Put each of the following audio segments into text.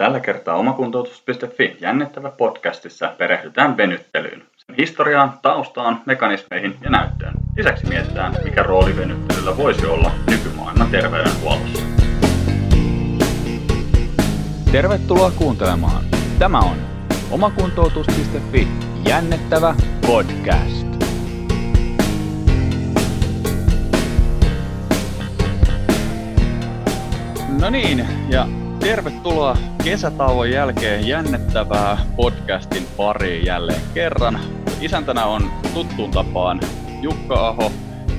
Tällä kertaa omakuntoutus.fi jännittävä podcastissa perehdytään venyttelyyn, sen historiaan, taustaan, mekanismeihin ja näyttöön. Lisäksi mietitään, mikä rooli venyttelyllä voisi olla nykymaailman terveydenhuollossa. Tervetuloa kuuntelemaan. Tämä on omakuntoutus.fi jännittävä podcast. No niin, ja tervetuloa kesätauon jälkeen jännittävää podcastin pariin jälleen kerran. Isäntänä on tuttuun tapaan Jukka Aho.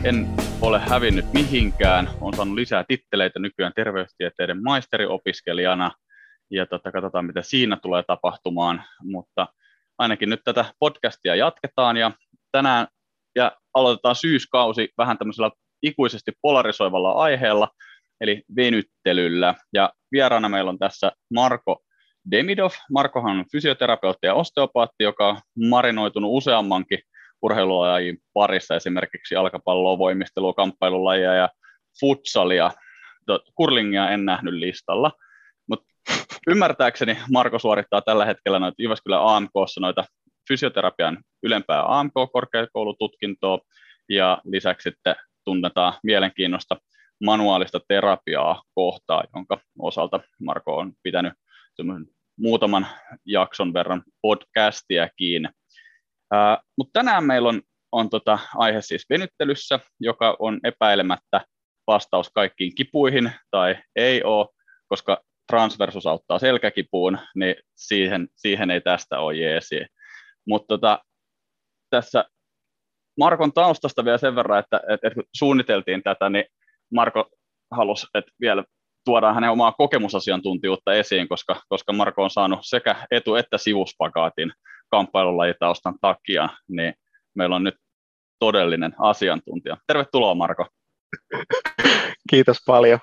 En ole hävinnyt mihinkään. Olen saanut lisää titteleitä nykyään terveystieteiden maisteriopiskelijana. Ja tota, katsotaan, mitä siinä tulee tapahtumaan. Mutta ainakin nyt tätä podcastia jatketaan. Ja tänään ja aloitetaan syyskausi vähän tämmöisellä ikuisesti polarisoivalla aiheella – eli venyttelyllä. Ja vieraana meillä on tässä Marko Demidov. Markohan on fysioterapeutti ja osteopaatti, joka on marinoitunut useammankin urheilulajin parissa, esimerkiksi jalkapalloa, voimistelua, kamppailulajia ja futsalia. Kurlingia en nähnyt listalla, mutta ymmärtääkseni Marko suorittaa tällä hetkellä noita Jyväskylän AMKssa noita fysioterapian ylempää AMK-korkeakoulututkintoa, ja lisäksi sitten tunnetaan mielenkiinnosta manuaalista terapiaa kohtaa, jonka osalta Marko on pitänyt muutaman jakson verran podcastiakin. Mutta tänään meillä on, on tota aihe siis venyttelyssä, joka on epäilemättä vastaus kaikkiin kipuihin tai ei ole, koska transversus auttaa selkäkipuun, niin siihen, siihen ei tästä ole jeesi. Mutta tota, tässä Markon taustasta vielä sen verran, että, että, että suunniteltiin tätä, niin Marko halusi, että vielä tuodaan hänen omaa kokemusasiantuntijuutta esiin, koska, koska Marko on saanut sekä etu- että sivuspakaatin kamppailulajitaustan takia, niin meillä on nyt todellinen asiantuntija. Tervetuloa Marko. Kiitos paljon.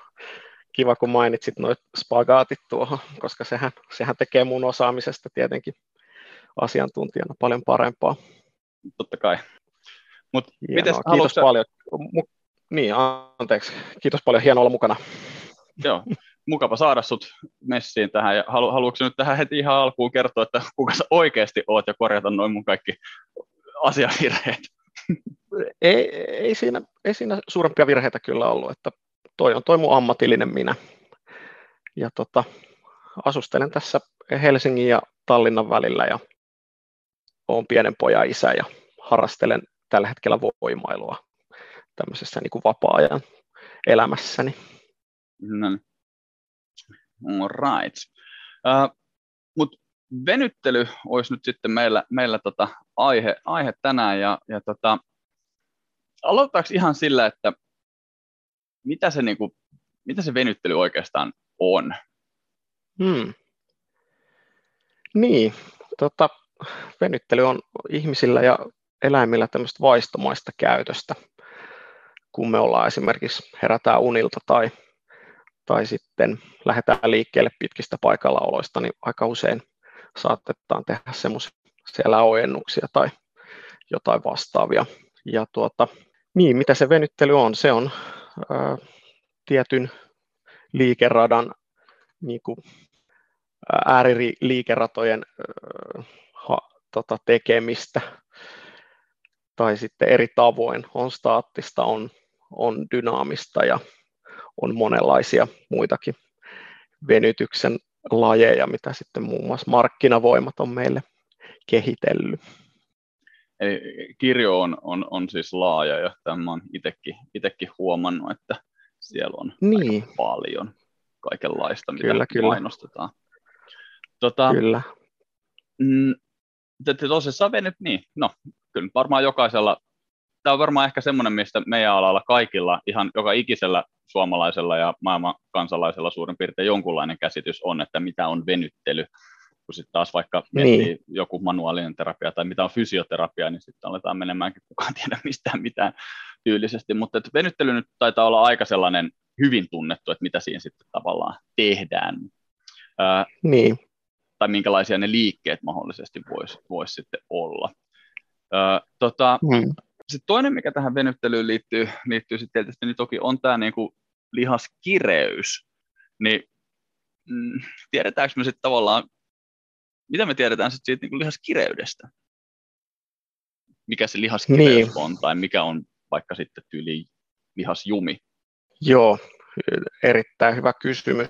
Kiva, kun mainitsit noit spagaatit tuohon, koska sehän, sehän tekee mun osaamisesta tietenkin asiantuntijana paljon parempaa. Totta kai. Mut Kiitos haluatko... paljon. Niin, anteeksi. Kiitos paljon, hienoa olla mukana. Joo, mukava saada sut messiin tähän. Ja halu, haluatko nyt tähän heti ihan alkuun kertoa, että kuka sä oikeasti oot ja korjata noin mun kaikki asiavirheet? Ei, ei, siinä, ei siinä suurempia virheitä kyllä ollut, että toi on toi mun ammatillinen minä. Ja tota, asustelen tässä Helsingin ja Tallinnan välillä ja olen pienen pojan isä ja harrastelen tällä hetkellä voimailua tämmöisessä niin kuin vapaa-ajan elämässäni. No niin. All right. Uh, Mutta venyttely olisi nyt sitten meillä, meillä tota aihe, aihe tänään. Ja, ja tota, aloitetaanko ihan sillä, että mitä se, niinku, mitä se venyttely oikeastaan on? Hmm. Niin, tota, venyttely on ihmisillä ja eläimillä tämmöistä vaistomaista käytöstä kun me ollaan esimerkiksi herätään unilta tai, tai sitten lähdetään liikkeelle pitkistä paikallaoloista, niin aika usein saatetaan tehdä semmoisia ojennuksia tai jotain vastaavia. Ja tuota, niin, mitä se venyttely on? Se on ää, tietyn liikeradan niin kuin, ääriliikeratojen ää, ha, tota, tekemistä tai sitten eri tavoin on staattista, on on dynaamista ja on monenlaisia muitakin venytyksen lajeja, mitä sitten muun muassa markkinavoimat on meille kehitellyt. Eli kirjo on, on, on siis laaja ja tämä on itsekin, itsekin huomannut, että siellä on niin. aika paljon kaikenlaista, mitä kyllä, kyllä. mainostetaan. Tota, kyllä. Mm, tosissaan venyt, niin, no kyllä varmaan jokaisella tämä on varmaan ehkä semmoinen, mistä meidän alalla kaikilla, ihan joka ikisellä suomalaisella ja maailman kansalaisella suurin piirtein jonkunlainen käsitys on, että mitä on venyttely. Kun sitten taas vaikka niin. joku manuaalinen terapia tai mitä on fysioterapia, niin sitten aletaan menemäänkin kukaan tiedä mistään mitään tyylisesti. Mutta että venyttely nyt taitaa olla aika sellainen hyvin tunnettu, että mitä siinä sitten tavallaan tehdään. Ää, niin. Tai minkälaisia ne liikkeet mahdollisesti voisi vois sitten olla. Ää, tota, hmm sitten toinen, mikä tähän venyttelyyn liittyy, liittyy sitten tietysti, niin toki on tämä niin kuin lihaskireys. Niin mm, tiedetäänkö me sitten tavallaan, mitä me tiedetään sitten siitä niin lihaskireydestä? Mikä se lihaskireys niin. on, tai mikä on vaikka sitten tyyli lihasjumi? Joo, erittäin hyvä kysymys.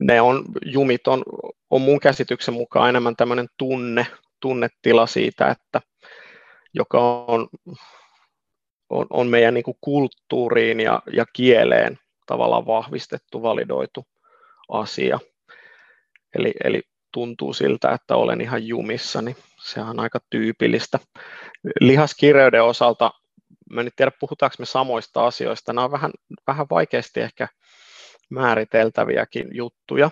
Ne on, jumit on, on mun käsityksen mukaan enemmän tämmöinen tunne, tunnetila siitä, että joka on, on, on meidän niin kuin kulttuuriin ja, ja kieleen tavallaan vahvistettu, validoitu asia. Eli, eli tuntuu siltä, että olen ihan jumissa, niin se on aika tyypillistä. Lihaskireyden osalta, mä en tiedä puhutaanko me samoista asioista, nämä on vähän, vähän vaikeasti ehkä määriteltäviäkin juttuja,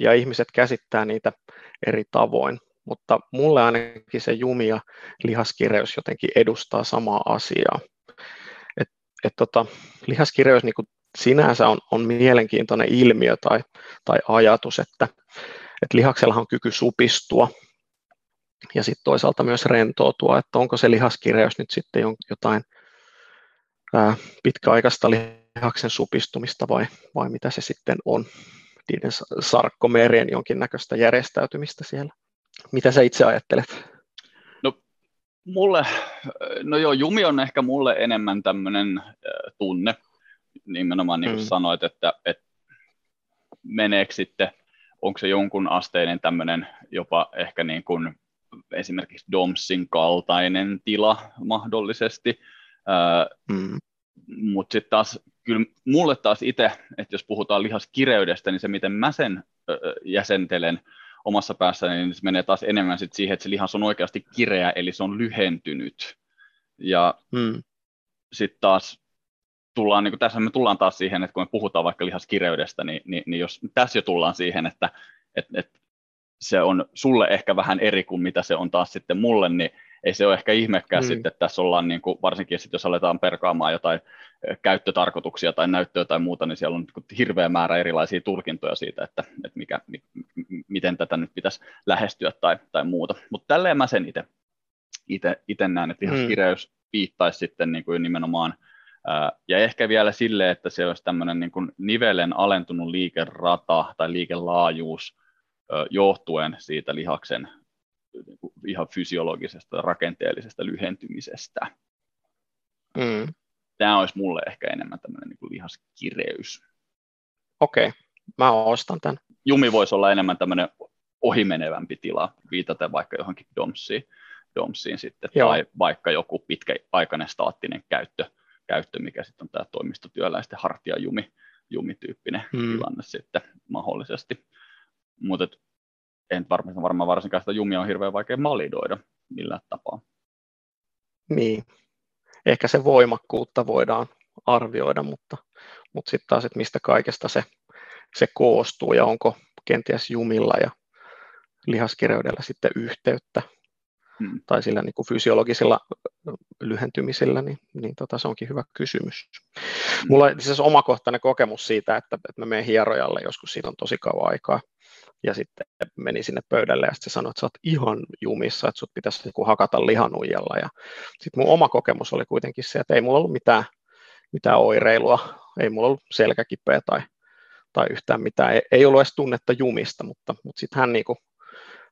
ja ihmiset käsittää niitä eri tavoin, mutta mulle ainakin se jumi ja lihaskireys jotenkin edustaa samaa asiaa. Et, et tota, lihaskireys niin kuin sinänsä on, on mielenkiintoinen ilmiö tai, tai ajatus, että, että lihaksella on kyky supistua ja sitten toisaalta myös rentoutua, että onko se lihaskireys nyt sitten jotain ää, pitkäaikaista lihaksen supistumista vai, vai mitä se sitten on, niiden sarkkomerien jonkinnäköistä järjestäytymistä siellä. Mitä sä itse ajattelet? No mulle, no joo, Jumi on ehkä mulle enemmän tämmöinen tunne, nimenomaan niin kuin mm. sanoit, että, että meneekö sitten, onko se jonkun asteinen tämmöinen jopa ehkä niin kuin esimerkiksi DOMSin kaltainen tila mahdollisesti, mm. mutta sitten taas kyllä mulle taas itse, että jos puhutaan lihaskireydestä, niin se miten mä sen jäsentelen omassa päässäni, niin se menee taas enemmän sit siihen, että se lihas on oikeasti kireä, eli se on lyhentynyt. Ja mm. sitten taas tullaan, niin kuin tässä me tullaan taas siihen, että kun me puhutaan vaikka lihaskireydestä, niin, niin, niin jos tässä jo tullaan siihen, että et, et se on sulle ehkä vähän eri kuin mitä se on taas sitten mulle, niin ei se ole ehkä ihmekään mm. sitten, että tässä ollaan niin kuin, varsinkin sitten jos aletaan perkaamaan jotain käyttötarkoituksia tai näyttöä tai muuta, niin siellä on niin hirveä määrä erilaisia tulkintoja siitä, että, että mikä, mi, miten tätä nyt pitäisi lähestyä tai, tai muuta. Mutta tälleen mä sen itse näen, että lihaskireys mm. viittaisi sitten niin kuin nimenomaan ja ehkä vielä sille, että se olisi tämmöinen niin kuin nivelen alentunut liikerata tai liikelaajuus johtuen siitä lihaksen niin kuin ihan fysiologisesta rakenteellisesta lyhentymisestä. Mm. Tämä olisi mulle ehkä enemmän tämmöinen niin kuin lihaskireys. Okei, okay. mä ostan tämän. Jumi voisi olla enemmän tämmöinen ohimenevämpi tila, viitaten vaikka johonkin domsiin, domsiin sitten, Joo. tai vaikka joku pitkäaikainen staattinen käyttö, käyttö, mikä sitten on tämä toimistotyöläisten hartiajumi jumityyppinen hmm. tilanne sitten mahdollisesti. Mutta en varmaan, varmaan varsinkaan sitä jumia on hirveän vaikea validoida millään tapaa. Niin, ehkä se voimakkuutta voidaan arvioida, mutta, mutta sitten taas, että mistä kaikesta se, se koostuu ja onko kenties jumilla ja lihaskireydelllä sitten yhteyttä hmm. tai sillä niin kuin fysiologisilla lyhentymisillä, niin, niin tota, se onkin hyvä kysymys. Hmm. Mulla on siis omakohtainen kokemus siitä, että, että mä menen hierojalle joskus, siitä on tosi kauan aikaa, ja sitten meni sinne pöydälle ja sitten sanoi, että sä oot ihan jumissa, että sut pitäisi niin hakata lihanuijalla. Ja sitten mun oma kokemus oli kuitenkin se, että ei mulla ollut mitään, mitään oireilua, ei mulla ollut selkäkipeä tai, tai yhtään mitään, ei, ei ollut edes tunnetta jumista, mutta, mutta sitten hän niin kuin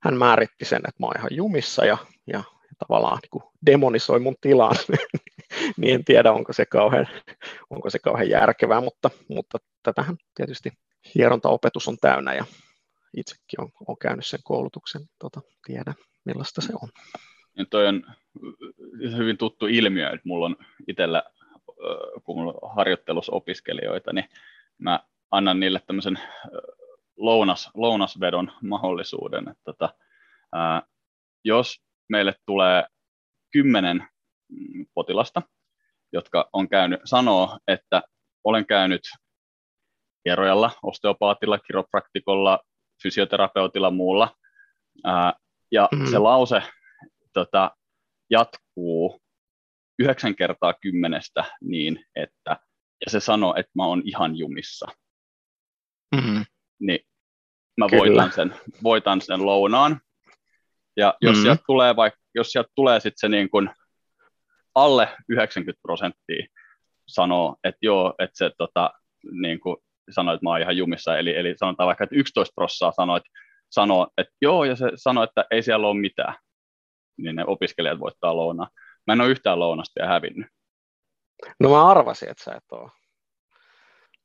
hän määritti sen, että mä oon ihan jumissa ja, ja, tavallaan niin demonisoi mun tilan, niin en tiedä, onko se kauhean, onko se kauhean järkevää, mutta, mutta tätähän tietysti hierontaopetus on täynnä ja itsekin on, on käynyt sen koulutuksen, niin tota, tiedän millaista se on. Ja toi on hyvin tuttu ilmiö, että mulla on itsellä, kun mulla on harjoittelussa opiskelijoita, niin mä annan niille tämmöisen lounas, lounasvedon mahdollisuuden. Että tota, ää, jos meille tulee kymmenen potilasta, jotka on käynyt, sanoo, että olen käynyt hierojalla, osteopaatilla, kiropraktikolla, fysioterapeutilla muulla, ää, ja mm. se lause tota, jatkuu yhdeksän kertaa kymmenestä niin, että ja se sanoo, että mä oon ihan jumissa. Mm-hmm. Niin mä voitan sen, voitan sen lounaan. Ja jos mm-hmm. sieltä tulee, vaikka, jos sieltä tulee sitten se niin kuin alle 90 prosenttia sanoo, että joo, että se tota, niin kuin sanoi, että mä oon ihan jumissa, eli, eli sanotaan vaikka, että 11 prossaa sanoi, että, sanoo, että joo, ja se sanoi, että ei siellä ole mitään, niin ne opiskelijat voittaa lounaa. Mä en ole yhtään lounasta ja hävinnyt. No mä arvasin, että sä et ole.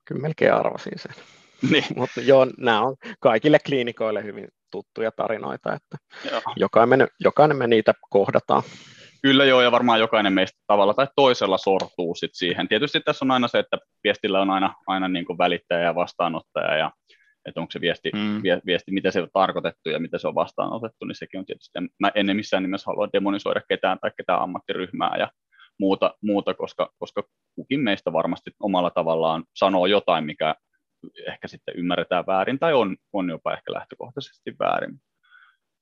Kyllä melkein arvasin sen. Niin. Mutta joo, nämä on kaikille kliinikoille hyvin tuttuja tarinoita, että jokainen, jokainen me niitä kohdataan. Kyllä joo, ja varmaan jokainen meistä tavalla tai toisella sortuu sit siihen. Tietysti tässä on aina se, että viestillä on aina, aina niin kuin välittäjä ja vastaanottaja, ja että onko se viesti, mm. viesti, mitä se on tarkoitettu ja mitä se on vastaanotettu, niin sekin on tietysti, mä en missään nimessä halua demonisoida ketään tai ketään ammattiryhmää ja muuta, muuta koska, koska kukin meistä varmasti omalla tavallaan sanoo jotain, mikä ehkä sitten ymmärretään väärin tai on, on jopa ehkä lähtökohtaisesti väärin.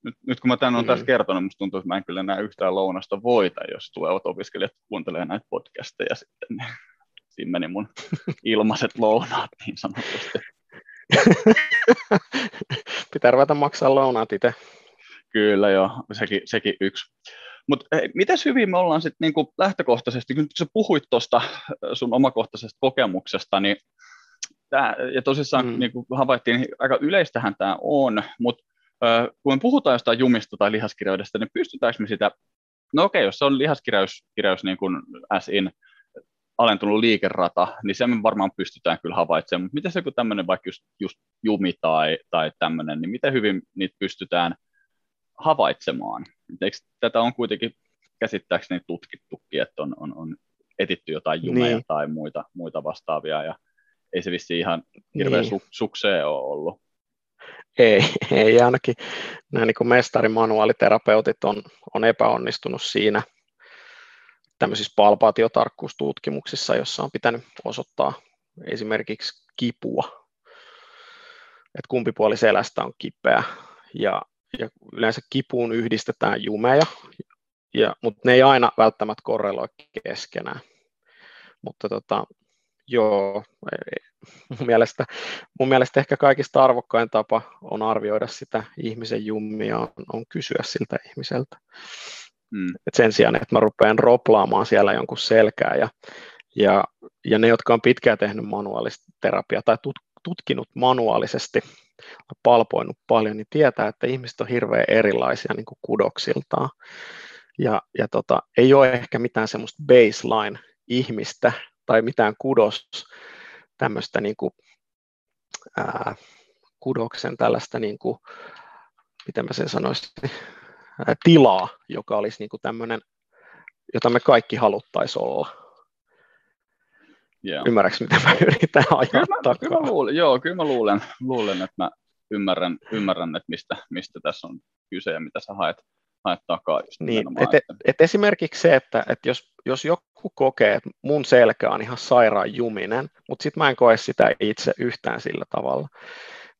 Nyt, nyt kun mä tämän olen mm. tässä kertonut, musta tuntuu, että mä en kyllä näe yhtään lounasta voita, jos tulevat opiskelijat kuuntelee näitä podcasteja sitten. Siinä meni mun ilmaiset lounaat niin sanotusti. Pitää ruveta maksaa lounaat itse. Kyllä joo, sekin, sekin yksi. Mutta miten hyvin me ollaan sitten niinku lähtökohtaisesti, kun sä puhuit tuosta sun omakohtaisesta kokemuksesta, niin tää, ja tosissaan mm. niin kuin havaittiin, niin aika yleistähän tämä on, mutta kun me puhutaan jostain jumista tai lihaskirjoudesta, niin pystytäänkö me sitä, no okei, jos se on lihaskirjaus kirjaus niin kuin as in alentunut liikerata, niin se me varmaan pystytään kyllä havaitsemaan, mutta miten se kun tämmöinen vaikka just, just jumi tai, tai tämmöinen, niin miten hyvin niitä pystytään havaitsemaan? Eikö tätä on kuitenkin käsittääkseni tutkittukin, että on, on, on etitty jotain jumeja niin. tai muita, muita vastaavia, ja ei se vissi ihan hirveän niin. su- sukseen ole ollut. Ei, ei ainakin nämä niin mestarimanuaaliterapeutit on, on epäonnistunut siinä tämmöisissä palpaatiotarkkuustutkimuksissa, jossa on pitänyt osoittaa esimerkiksi kipua, että kumpi puoli selästä on kipeä ja, ja yleensä kipuun yhdistetään jumeja, ja, mutta ne ei aina välttämättä korreloi keskenään. Mutta tota, Joo, mun mielestä, mun mielestä ehkä kaikista arvokkain tapa on arvioida sitä ihmisen jummia, on, on kysyä siltä ihmiseltä. Mm. Et sen sijaan, että mä rupean roplaamaan siellä jonkun selkää ja, ja, ja ne, jotka on pitkään tehnyt manuaalista terapiaa tai tut, tutkinut manuaalisesti, palpoinut paljon, niin tietää, että ihmiset on hirveän erilaisia niin kuin kudoksiltaan. Ja, ja tota, ei ole ehkä mitään semmoista baseline ihmistä, tai mitään kudos tämmöistä niin kuin, ää, kudoksen tällaista, niin kuin, miten mä sen sanoisin, tilaa, joka olisi niin kuin tämmöinen, jota me kaikki haluttaisiin olla. Yeah. Ymmärrätkö, mitä mä yritän ajaa kyllä mä? Kyllä mä luulen, joo, kyllä mä luulen, luulen että mä ymmärrän, ymmärrän että mistä, mistä tässä on kyse ja mitä sä haet haet takaa. Just niin, et, että... et esimerkiksi se, että et jos, jos joku kokee, että mun selkä on ihan sairaan juminen, mutta sitten mä en koe sitä itse yhtään sillä tavalla,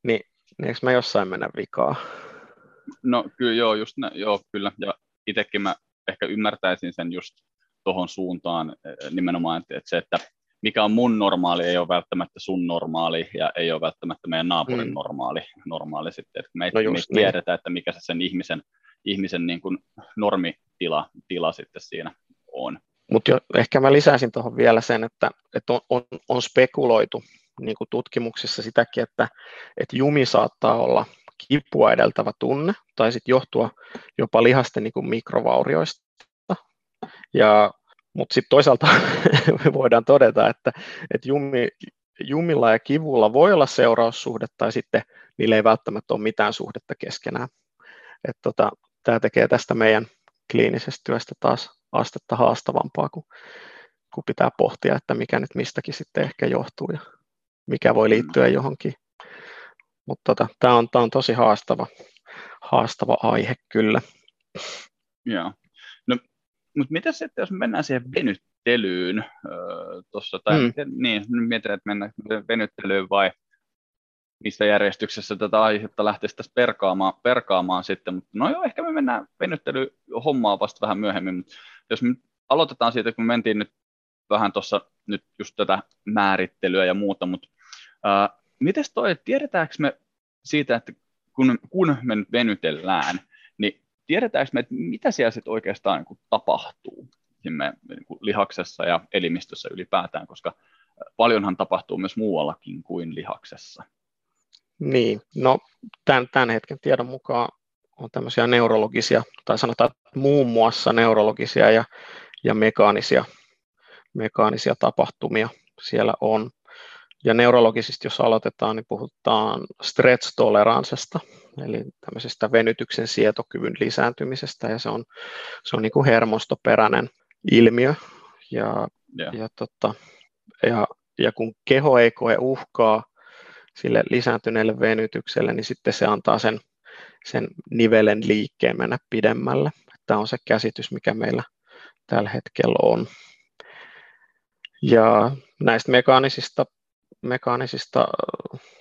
niin, niin eikö mä jossain mennä vikaa? No kyllä joo, just ne, joo kyllä, ja itsekin mä ehkä ymmärtäisin sen just tuohon suuntaan eh, nimenomaan, että, että se, että mikä on mun normaali, ei ole välttämättä sun normaali ja ei ole välttämättä meidän naapurin mm. normaali, normaali sitten. Että me, no me niin. tiedetään, että mikä se sen ihmisen ihmisen niin kuin normitila tila sitten siinä on. Mutta ehkä mä lisäisin tuohon vielä sen, että, että on, on, on spekuloitu niin kuin tutkimuksissa sitäkin, että, että jumi saattaa olla kipua edeltävä tunne tai sitten johtua jopa lihasten niin kuin mikrovaurioista. Ja, mutta sitten toisaalta me voidaan todeta, että, että jumi, jumilla ja kivulla voi olla seuraussuhde tai sitten niillä ei välttämättä ole mitään suhdetta keskenään. Et tota, tämä tekee tästä meidän kliinisestä työstä taas astetta haastavampaa, kun, kun pitää pohtia, että mikä nyt mistäkin sitten ehkä johtuu ja mikä voi liittyä johonkin. Mutta tota, tämä on, on tosi haastava, haastava aihe kyllä. Joo. No, mutta mitä sitten, jos mennään siihen venyttelyyn öö, tuossa, tai mm. niin, mietin, että mennään venyttelyyn vai missä järjestyksessä tätä aihetta lähtisi tästä perkaamaan, perkaamaan sitten, mutta no joo, ehkä me mennään venyttelyhommaa vasta vähän myöhemmin, mutta jos me aloitetaan siitä, kun me mentiin nyt vähän tuossa nyt just tätä määrittelyä ja muuta, mutta ää, mites toi, tiedetäänkö me siitä, että kun, kun me nyt venytellään, niin tiedetäänkö me, että mitä siellä sitten oikeastaan niin tapahtuu me, niin lihaksessa ja elimistössä ylipäätään, koska paljonhan tapahtuu myös muuallakin kuin lihaksessa. Niin, no tämän, tämän hetken tiedon mukaan on tämmöisiä neurologisia, tai sanotaan muun muassa neurologisia ja, ja mekaanisia, mekaanisia tapahtumia siellä on. Ja neurologisista, jos aloitetaan, niin puhutaan stretch-toleransesta, eli tämmöisestä venytyksen sietokyvyn lisääntymisestä, ja se on, se on niin kuin hermostoperäinen ilmiö. Ja, yeah. ja, tota, ja, ja kun keho ei koe uhkaa sille lisääntyneelle venytykselle, niin sitten se antaa sen, sen nivelen liikkeen mennä pidemmälle. Tämä on se käsitys, mikä meillä tällä hetkellä on. Ja näistä mekaanisista, mekaanisista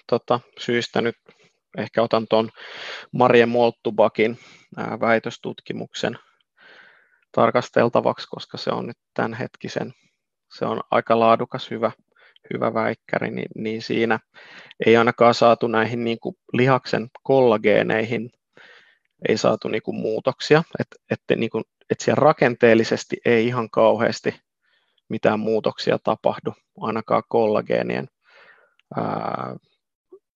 tota, syistä nyt ehkä otan tuon Marie Moltubakin väitöstutkimuksen tarkasteltavaksi, koska se on nyt tämän hetkisen, se on aika laadukas, hyvä, hyvä väikkäri, niin, niin siinä ei ainakaan saatu näihin niin kuin lihaksen kollageeneihin ei saatu niin kuin muutoksia, että et, niin et siellä rakenteellisesti ei ihan kauheasti mitään muutoksia tapahdu, ainakaan kollageenien ää,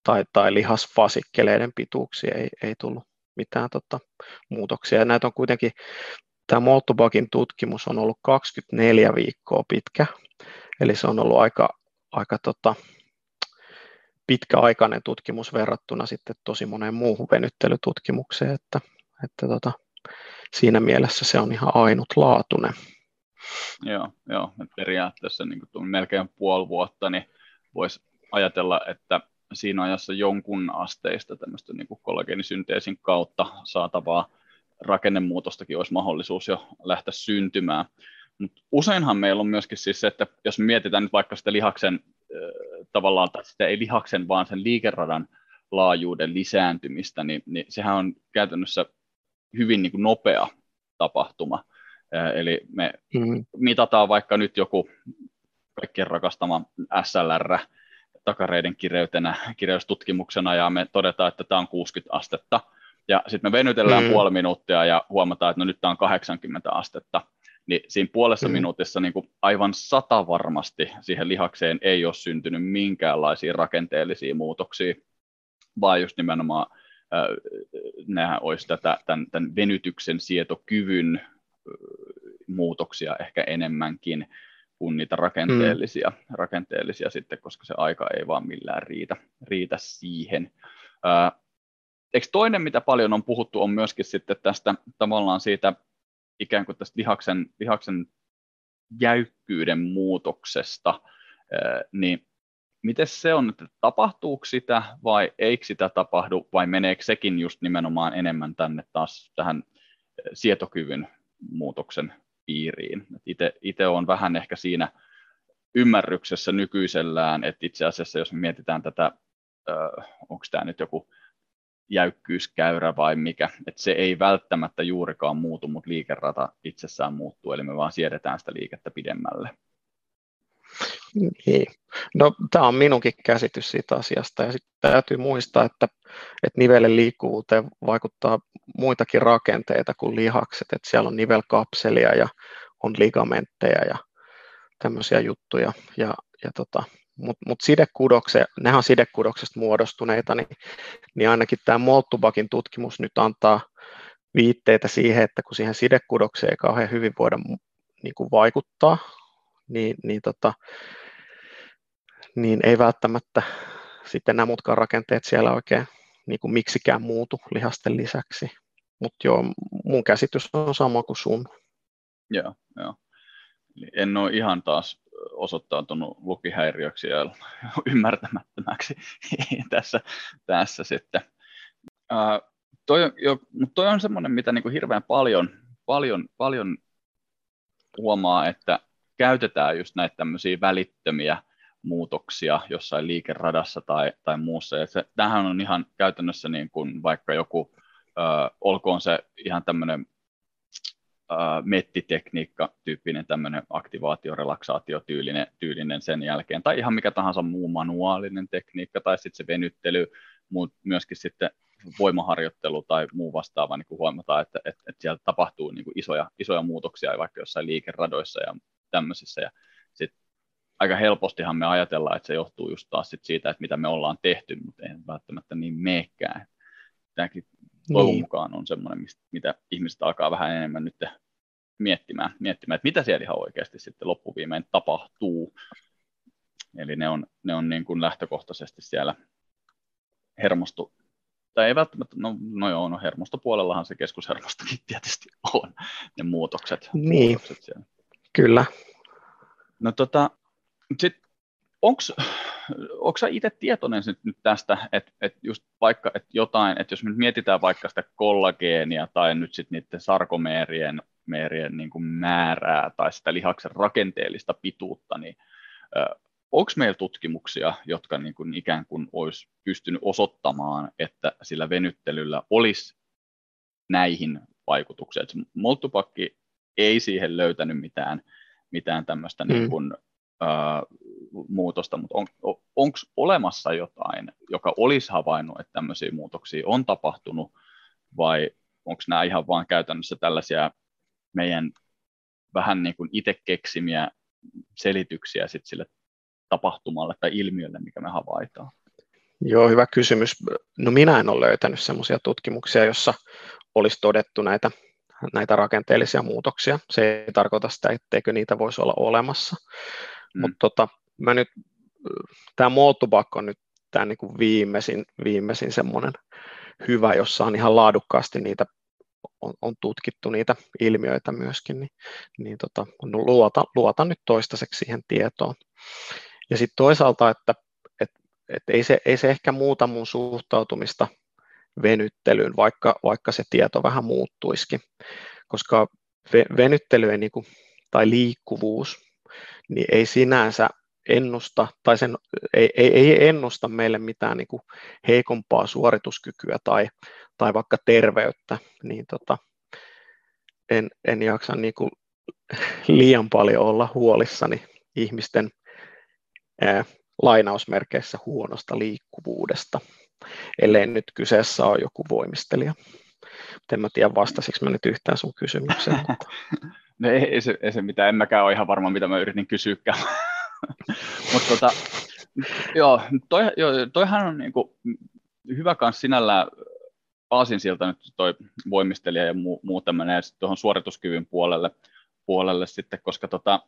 tai, tai lihasfasikkeleiden pituuksia ei, ei tullut mitään tota, muutoksia. Ja näitä on kuitenkin, tämä Moltubakin tutkimus on ollut 24 viikkoa pitkä, eli se on ollut aika, aika tota, pitkäaikainen tutkimus verrattuna sitten tosi moneen muuhun venyttelytutkimukseen, että, että tota, siinä mielessä se on ihan ainutlaatuinen. Joo, joo. periaatteessa niin melkein puoli vuotta, niin voisi ajatella, että siinä ajassa jonkun asteista tämmöistä niin kuin kollageenisynteesin kautta saatavaa rakennemuutostakin olisi mahdollisuus jo lähteä syntymään. Mutta useinhan meillä on myöskin siis se, että jos mietitään nyt vaikka sitä lihaksen tavallaan, tai sitä ei lihaksen, vaan sen liikeradan laajuuden lisääntymistä, niin, niin sehän on käytännössä hyvin niin kuin nopea tapahtuma. Eli me mm-hmm. mitataan vaikka nyt joku kaikkien rakastama SLR takareiden kireytenä, kireystutkimuksena, ja me todetaan, että tämä on 60 astetta, ja sitten me venytellään mm. puoli minuuttia ja huomataan, että no nyt tämä on 80 astetta, niin siinä puolessa mm. minuutissa niin kuin aivan sata varmasti siihen lihakseen ei ole syntynyt minkäänlaisia rakenteellisia muutoksia, vaan just nimenomaan äh, nämä olisi tätä, tämän, tämän venytyksen sietokyvyn muutoksia ehkä enemmänkin kuin niitä rakenteellisia, mm. rakenteellisia sitten, koska se aika ei vaan millään riitä, riitä siihen. Eikö toinen, mitä paljon on puhuttu, on myöskin sitten tästä tavallaan siitä ikään kuin tästä lihaksen, lihaksen jäykkyyden muutoksesta, niin miten se on, että tapahtuuko sitä vai eikö sitä tapahdu vai meneekö sekin just nimenomaan enemmän tänne taas tähän sietokyvyn muutoksen piiriin. Itse olen vähän ehkä siinä ymmärryksessä nykyisellään, että itse asiassa jos me mietitään tätä, onko tämä nyt joku jäykkyyskäyrä vai mikä, että se ei välttämättä juurikaan muutu, mutta liikerata itsessään muuttuu, eli me vaan siedetään sitä liikettä pidemmälle. Niin. No, tämä on minunkin käsitys siitä asiasta, ja sitten täytyy muistaa, että, että nivelen liikkuvuuteen vaikuttaa muitakin rakenteita kuin lihakset, että siellä on nivelkapselia ja on ligamentteja ja tämmöisiä juttuja, ja, ja tota, mutta mut sidekudokse, nehän on sidekudoksesta muodostuneita, niin, niin ainakin tämä Moltubakin tutkimus nyt antaa viitteitä siihen, että kun siihen sidekudokseen ei kauhean hyvin voida niin kuin vaikuttaa, niin, niin, tota, niin ei välttämättä sitten nämä muutkaan rakenteet siellä oikein niin kuin miksikään muutu lihasten lisäksi. Mutta joo, mun käsitys on sama kuin sun. Joo, joo. En ole ihan taas osoittautunut lukihäiriöksi ja ymmärtämättömäksi tässä, tässä sitten. Ää, toi, jo, toi on semmoinen, mitä niin kuin hirveän paljon, paljon, paljon huomaa, että käytetään just näitä tämmöisiä välittömiä muutoksia jossain liikeradassa tai, tai muussa. Ja se, tämähän on ihan käytännössä niin kuin vaikka joku, äh, olkoon se ihan tämmöinen mettitekniikka tyyppinen tämmöinen aktivaatio, relaksaatio tyylinen, tyylinen sen jälkeen, tai ihan mikä tahansa muu manuaalinen tekniikka, tai sitten se venyttely, mutta myöskin sitten voimaharjoittelu tai muu vastaava, niin kuin huomataan, että, että, että siellä tapahtuu niin kuin isoja, isoja muutoksia vaikka jossain liikeradoissa ja tämmöisissä, ja sitten aika helpostihan me ajatellaan, että se johtuu just taas sit siitä, että mitä me ollaan tehty, mutta ei välttämättä niin meekään. Tämäkin toivon niin. mukaan on semmoinen, mitä ihmiset alkaa vähän enemmän nyt miettimään, miettimään, että mitä siellä ihan oikeasti sitten loppuviimein tapahtuu. Eli ne on, ne on niin kuin lähtökohtaisesti siellä hermosto, tai ei välttämättä, no, no joo, no hermostopuolellahan se keskushermostokin tietysti on, ne muutokset. Niin, muutokset siellä. Kyllä. No tota, sitten onko sä itse tietoinen nyt, nyt tästä, että et just vaikka että jotain, että jos nyt mietitään vaikka sitä kollageenia tai nyt sitten niiden sarkomeerien meerien niin kuin määrää tai sitä lihaksen rakenteellista pituutta, niin onko meillä tutkimuksia, jotka niin kuin ikään kuin olisi pystynyt osoittamaan, että sillä venyttelyllä olisi näihin vaikutuksia. Moltupakki ei siihen löytänyt mitään, mitään tämmöistä mm. niin kuin, muutosta, mutta on, on, onko olemassa jotain, joka olisi havainnut, että tämmöisiä muutoksia on tapahtunut, vai onko nämä ihan vain käytännössä tällaisia meidän vähän niin kuin itse keksimiä selityksiä sit sille tapahtumalle tai ilmiölle, mikä me havaitaan? Joo, hyvä kysymys. No minä en ole löytänyt sellaisia tutkimuksia, jossa olisi todettu näitä, näitä rakenteellisia muutoksia. Se ei tarkoita sitä, etteikö niitä voisi olla olemassa. Mm. Mutta tota, mä nyt, tämä Moltubak on nyt tämä niin kuin viimeisin, viimeisin semmoinen hyvä, jossa on ihan laadukkaasti niitä on, on tutkittu niitä ilmiöitä myöskin, niin, niin tota, no luota, luotan nyt toistaiseksi siihen tietoon. Ja sitten toisaalta, että et, et ei, se, ei se ehkä muuta mun suhtautumista venyttelyyn, vaikka, vaikka se tieto vähän muuttuisikin, koska venyttely ei, niin kuin, tai liikkuvuus niin ei sinänsä ennusta, tai sen ei, ei, ei ennusta meille mitään niin kuin heikompaa suorituskykyä tai, tai vaikka terveyttä, niin tota, en, en jaksa niin kuin liian paljon olla huolissani ihmisten ää, lainausmerkeissä huonosta liikkuvuudesta, ellei nyt kyseessä ole joku voimistelija. En mä tiedä, vastasiksi mä nyt yhtään sun kysymykseen. Mutta... No ei, ei, se, ei se mitään, en mäkään ole ihan varma, mitä mä yritin kysyäkään. Mutta tota, joo, toi, joo, toihan on niinku hyvä kans sinällään sieltä nyt toi voimistelija ja muu, muu tämmöinen, ja tuohon suorituskyvyn puolelle, puolelle sitten, koska tota,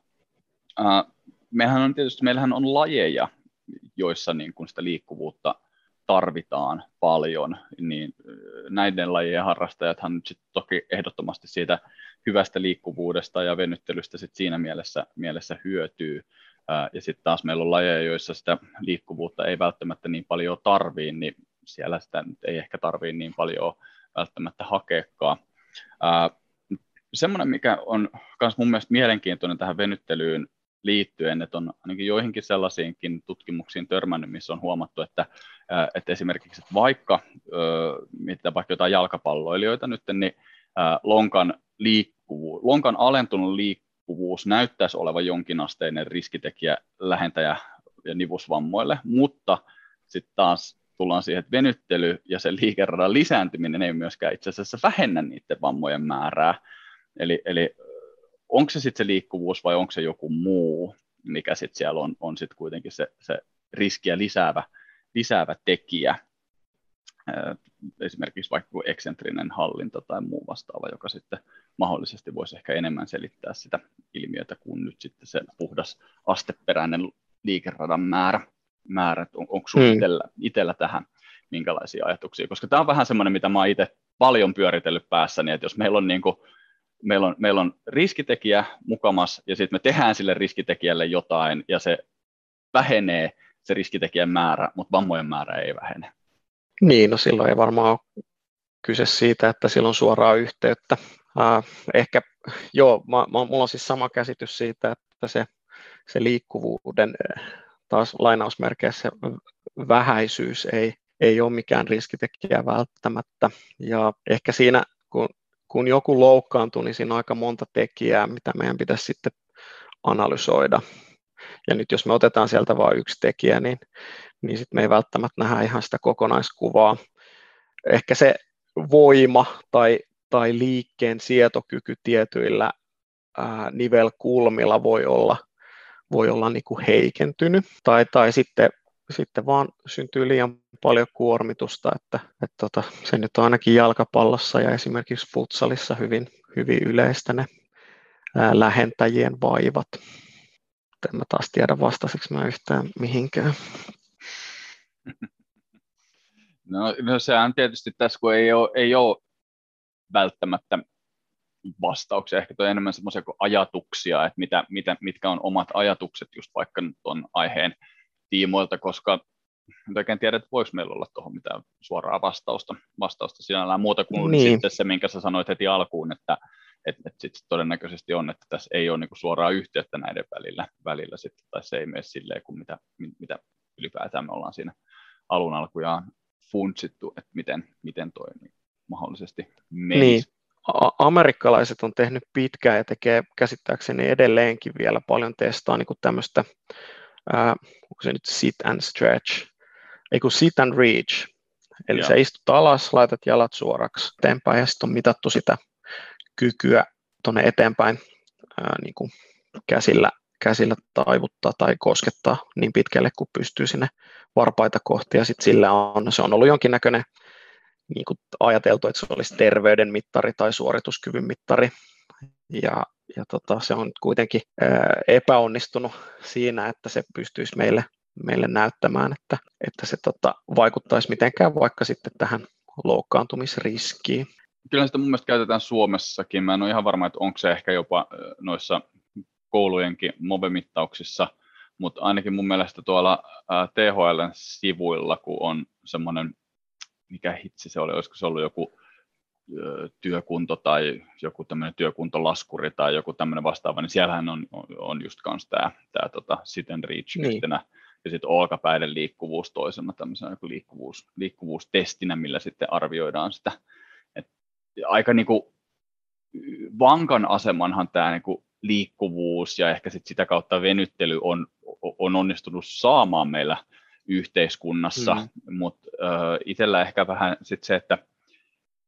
äh, mehän on tietysti, meillähän on lajeja, joissa niin kun sitä liikkuvuutta tarvitaan paljon, niin näiden lajien harrastajathan nyt sitten toki ehdottomasti siitä hyvästä liikkuvuudesta ja venyttelystä sit siinä mielessä, mielessä hyötyy. Ja sitten taas meillä on lajeja, joissa sitä liikkuvuutta ei välttämättä niin paljon tarvii, niin siellä sitä nyt ei ehkä tarvii niin paljon välttämättä hakeekaan. Semmoinen, mikä on myös mun mielestä mielenkiintoinen tähän venyttelyyn liittyen, että on ainakin joihinkin sellaisiinkin tutkimuksiin törmännyt, missä on huomattu, että, että esimerkiksi että vaikka, mitä vaikka jotain jalkapalloilijoita nyt, niin lonkan, liikkuvuus, lonkan alentunut liikkuvuus näyttäisi olevan jonkinasteinen riskitekijä lähentäjä ja nivusvammoille, mutta sitten taas tullaan siihen, että venyttely ja se liikeradan lisääntyminen ei myöskään itse asiassa vähennä niiden vammojen määrää. Eli, eli onko se sitten se liikkuvuus vai onko se joku muu, mikä sitten siellä on, on sitten kuitenkin se, se riskiä lisäävä, lisäävä tekijä. Esimerkiksi vaikka eksentrinen hallinta tai muu vastaava, joka sitten mahdollisesti voisi ehkä enemmän selittää sitä ilmiötä kuin nyt sitten se puhdas asteperäinen liikeradan määrä määrä, on, onko sinulla hmm. itsellä, itsellä tähän minkälaisia ajatuksia, koska tämä on vähän semmoinen, mitä mä oon itse paljon pyöritellyt päässäni, että jos meillä on, niin kuin, meillä on, meillä on riskitekijä mukamas, ja sitten me tehdään sille riskitekijälle jotain, ja se vähenee, se riskitekijän määrä, mutta vammojen määrä ei vähene. Niin, no silloin ei varmaan ole kyse siitä, että sillä on suoraa yhteyttä. Uh, ehkä, joo, mä, mä, mulla on siis sama käsitys siitä, että se, se liikkuvuuden taas lainausmerkeissä vähäisyys ei, ei ole mikään riskitekijä välttämättä. Ja ehkä siinä, kun, kun joku loukkaantuu, niin siinä on aika monta tekijää, mitä meidän pitäisi sitten analysoida. Ja nyt jos me otetaan sieltä vain yksi tekijä, niin, niin sitten me ei välttämättä nähdä ihan sitä kokonaiskuvaa. Ehkä se voima tai, tai liikkeen sietokyky tietyillä ää, nivelkulmilla voi olla – voi olla niin kuin heikentynyt tai, tai sitten, sitten vaan syntyy liian paljon kuormitusta, että, että tota, se nyt on ainakin jalkapallossa ja esimerkiksi futsalissa hyvin, hyvin yleistä ne ää, lähentäjien vaivat. En mä taas tiedä vastaisiksi mä yhtään mihinkään. No, no sehän tietysti tässä, kun ei ole, ei ole välttämättä vastauksia, ehkä toi enemmän semmoisia kuin ajatuksia, että mitä, mitä, mitkä on omat ajatukset just vaikka nyt tuon aiheen tiimoilta, koska en oikein tiedä, että voiko meillä olla tuohon mitään suoraa vastausta, vastausta sinällään muuta kuin niin. sitten se, minkä sä sanoit heti alkuun, että et, et sit todennäköisesti on, että tässä ei ole niinku suoraa yhteyttä näiden välillä, välillä sitten, tai se ei mene silleen kuin mitä, mitä ylipäätään me ollaan siinä alun alkujaan funtsittu, että miten, miten toi niin mahdollisesti menisi. Niin. Amerikkalaiset on tehnyt pitkään ja tekee käsittääkseni edelleenkin vielä paljon testaa niin tämmöistä, äh, onko se nyt sit and stretch, ei kun sit and reach, eli Joo. sä istut alas, laitat jalat suoraksi eteenpäin ja sitten on mitattu sitä kykyä tuonne eteenpäin ää, niin kuin käsillä, käsillä taivuttaa tai koskettaa niin pitkälle kuin pystyy sinne varpaita kohti. Ja sitten sillä on, se on ollut jonkinnäköinen niin kuin ajateltu, että se olisi terveyden mittari tai suorituskyvyn mittari. Ja, ja tota, se on kuitenkin ää, epäonnistunut siinä, että se pystyisi meille, meille näyttämään, että, että se tota, vaikuttaisi mitenkään vaikka sitten tähän loukkaantumisriskiin kyllä sitä mun mielestä käytetään Suomessakin. Mä en ole ihan varma, että onko se ehkä jopa noissa koulujenkin move-mittauksissa, mutta ainakin mun mielestä tuolla THLn sivuilla, kun on semmoinen, mikä hitsi se oli, olisiko se ollut joku työkunto tai joku tämmöinen työkuntolaskuri tai joku tämmöinen vastaava, niin siellähän on, on just kanssa tämä, tämä tota, sit and reach niin. yhtenä ja sitten olkapäiden liikkuvuus toisena tämmöisenä liikkuvuus, liikkuvuustestinä, millä sitten arvioidaan sitä aika niin kuin vankan asemanhan tämä niin kuin liikkuvuus ja ehkä sit sitä kautta venyttely on, on onnistunut saamaan meillä yhteiskunnassa, mm. mutta äh, itsellä ehkä vähän sit se, että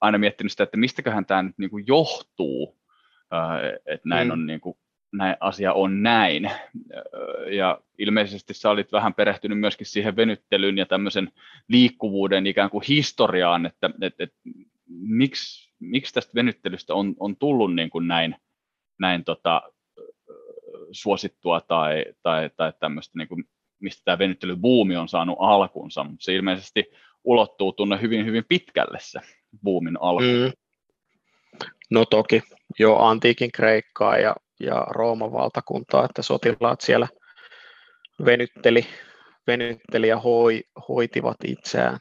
aina miettinyt sitä, että mistäköhän tämä nyt niinku johtuu, äh, että näin, mm. on niinku, näin asia on näin. Ja ilmeisesti sä olit vähän perehtynyt myöskin siihen venyttelyyn ja tämmöisen liikkuvuuden ikään kuin historiaan, että et, et, miksi miksi tästä venyttelystä on, on tullut niin kuin näin, näin tota, suosittua tai, tai, tai tämmöistä, niin kuin, mistä tämä venyttelybuumi on saanut alkunsa, mutta se ilmeisesti ulottuu tunne hyvin, hyvin pitkälle se buumin alku. Mm. No toki, jo antiikin Kreikkaa ja, ja Rooman valtakuntaa, että sotilaat siellä venytteli, venytteli ja hoi, hoitivat itseään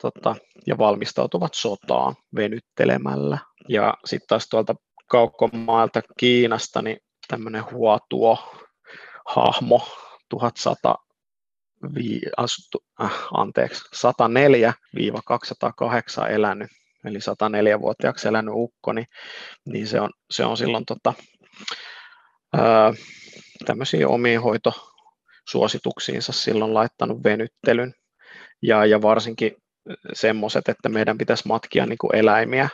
tota, ja valmistautuvat sotaan venyttelemällä. Ja sitten taas tuolta kaukomailta Kiinasta, niin tämmöinen huotuo hahmo 1100 vi, astu, äh, anteeksi, 104-208 elänyt, eli 104-vuotiaaksi elänyt ukko, niin, niin se, on, se on silloin tota, ää, tämmöisiä omiin hoitosuosituksiinsa silloin laittanut venyttelyn. Ja, ja varsinkin semmoiset, että meidän pitäisi matkia niin kuin eläimiä,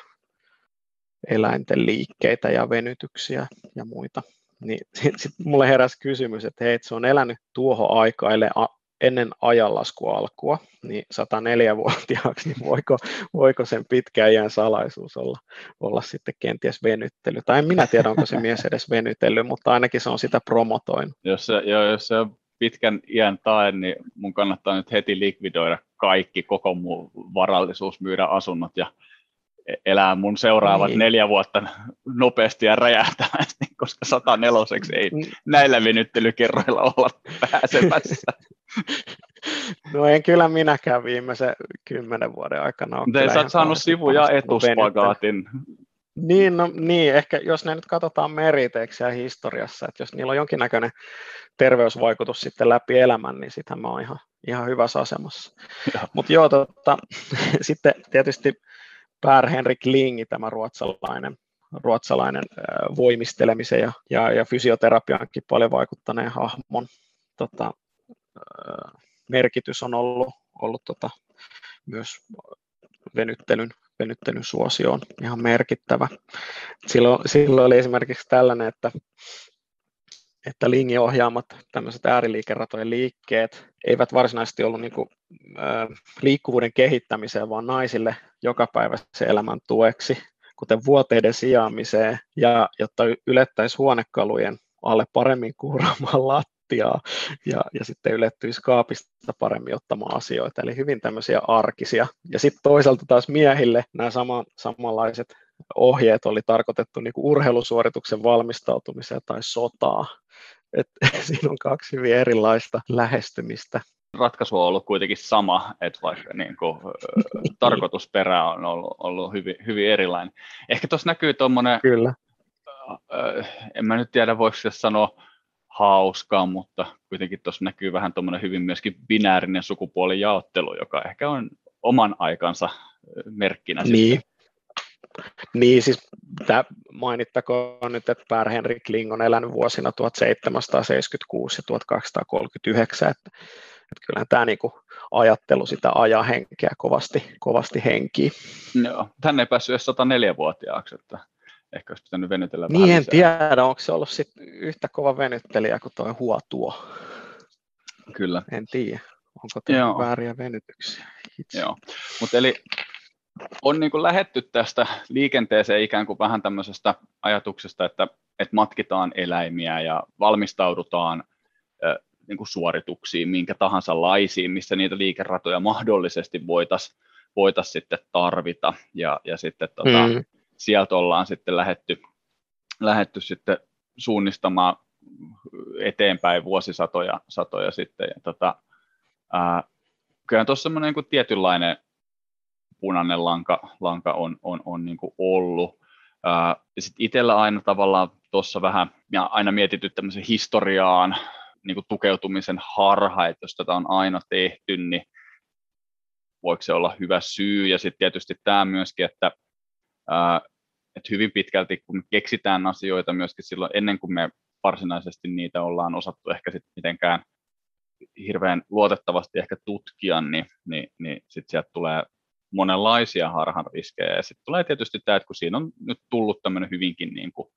eläinten liikkeitä ja venytyksiä ja muita. Niin sitten sit mulle heräsi kysymys, että hei, se on elänyt tuohon aikaan ennen ajanlaskua alkua, niin 104-vuotiaaksi, niin voiko, voiko sen pitkän iän salaisuus olla, olla sitten kenties venyttely? Tai en minä tiedä, onko se mies edes venytellyt, mutta ainakin se on sitä promotoinut. Jos se, jo, jos se on pitkän iän tae, niin mun kannattaa nyt heti likvidoida kaikki, koko mun varallisuus, myydä asunnot ja elää mun seuraavat niin. neljä vuotta nopeasti ja räjähtävästi, koska 104 ei mm. näillä venyttelykerroilla olla pääsemässä. No en kyllä minäkään viimeisen kymmenen vuoden aikana ole. Sä oot saanut sivu- ja etuspagaatin niin, no, niin, ehkä jos ne nyt katsotaan meriteeksi ja historiassa, että jos niillä on jonkinnäköinen terveysvaikutus sitten läpi elämän, niin sitä mä oon ihan, ihan hyvässä asemassa. Mutta joo, tota, sitten tietysti Per Henrik Lingi, tämä ruotsalainen, ruotsalainen äh, voimistelemisen ja, ja, ja fysioterapiankin paljon vaikuttaneen hahmon tota, äh, merkitys on ollut, ollut tota, myös venyttelyn venyttelyn suosio on ihan merkittävä. Silloin, silloin oli esimerkiksi tällainen, että että linjoohjaamat tämmöiset ääriliikeratojen liikkeet eivät varsinaisesti ollut niin kuin, äh, liikkuvuuden kehittämiseen, vaan naisille jokapäiväisen elämän tueksi, kuten vuoteiden sijaamiseen, ja jotta ylettäisi huonekalujen alle paremmin kuuraamaan lattiaa ja, ja sitten ylettyisi kaapista paremmin ottamaan asioita, eli hyvin tämmöisiä arkisia. Ja sitten toisaalta taas miehille nämä sama, samanlaiset ohjeet oli tarkoitettu niin kuin urheilusuorituksen valmistautumiseen tai sotaa. Et, siinä on kaksi hyvin erilaista lähestymistä. Ratkaisu on ollut kuitenkin sama, että vaikka niin kuin, tarkoitusperä on ollut, ollut hyvin, hyvin erilainen. Ehkä tuossa näkyy tuommoinen, Kyllä. en mä nyt tiedä voiko se sanoa hauskaa, mutta kuitenkin tuossa näkyy vähän tuommoinen hyvin myöskin binäärinen sukupuolijaottelu, joka ehkä on oman aikansa merkkinä. Niin. Sitten. Niin, siis tämä mainittakoon nyt, että Per Henrik Kling on elänyt vuosina 1776 ja 1239, että, että kyllähän tämä niinku ajattelu sitä ajahenkeä kovasti, kovasti henkii. Joo, hän ei päässyt edes 104-vuotiaaksi, että ehkä olisi pitänyt venytellä Niin, vähän en lisää. tiedä, onko se ollut sit yhtä kova venyttelijä kuin tuo Huotuo. Kyllä. En tiedä, onko tehnyt vääriä venytyksiä. Joo, mutta eli on niin kuin lähetty tästä liikenteeseen ikään kuin vähän tämmöisestä ajatuksesta, että, että matkitaan eläimiä ja valmistaudutaan niin kuin suorituksiin, minkä tahansa laisiin, missä niitä liikeratoja mahdollisesti voitaisiin voitais sitten tarvita. Ja, ja sitten tota, mm. sieltä ollaan sitten lähetty, lähetty sitten suunnistamaan eteenpäin vuosisatoja satoja sitten. Ja tota, ää, kyllä tuossa semmoinen niin tietynlainen punainen lanka, lanka on, on, on niin kuin ollut. ja sitten itsellä aina tavallaan tuossa vähän, ja aina mietitty tämmöisen historiaan, niin kuin tukeutumisen harha, että jos tätä on aina tehty, niin voiko se olla hyvä syy. Ja sitten tietysti tämä myöskin, että, että hyvin pitkälti kun me keksitään asioita myöskin silloin ennen kuin me varsinaisesti niitä ollaan osattu ehkä sitten mitenkään hirveän luotettavasti ehkä tutkia, niin, niin, niin sitten sieltä tulee monenlaisia harhan riskejä. Ja sitten tulee tietysti tämä, että kun siinä on nyt tullut tämmöinen hyvinkin niin kuin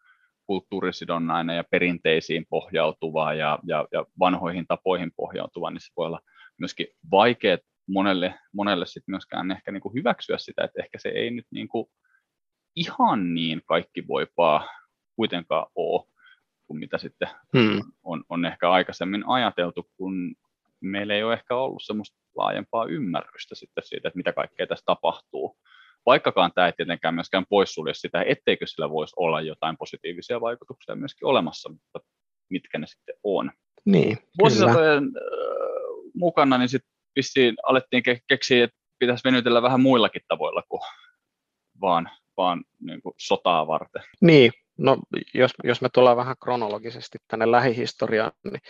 kulttuurisidonnainen ja perinteisiin pohjautuva ja, ja, ja vanhoihin tapoihin pohjautuva, niin se voi olla myöskin vaikea monelle, monelle sit myöskään ehkä niin kuin hyväksyä sitä, että ehkä se ei nyt niin kuin ihan niin kaikki voipaa kuitenkaan ole kuin mitä sitten hmm. on, on ehkä aikaisemmin ajateltu, kun meillä ei ole ehkä ollut semmoista laajempaa ymmärrystä sitten siitä, että mitä kaikkea tässä tapahtuu. Vaikkakaan tämä ei tietenkään myöskään poissulje sitä, etteikö sillä voisi olla jotain positiivisia vaikutuksia myöskin olemassa, mutta mitkä ne sitten on. Niin, Vuosisatojen äh, mukana niin sitten vissiin alettiin ke- keksiä, että pitäisi venytellä vähän muillakin tavoilla kuin vaan, vaan niin kuin sotaa varten. Niin, no jos, jos me tullaan vähän kronologisesti tänne lähihistoriaan, niin,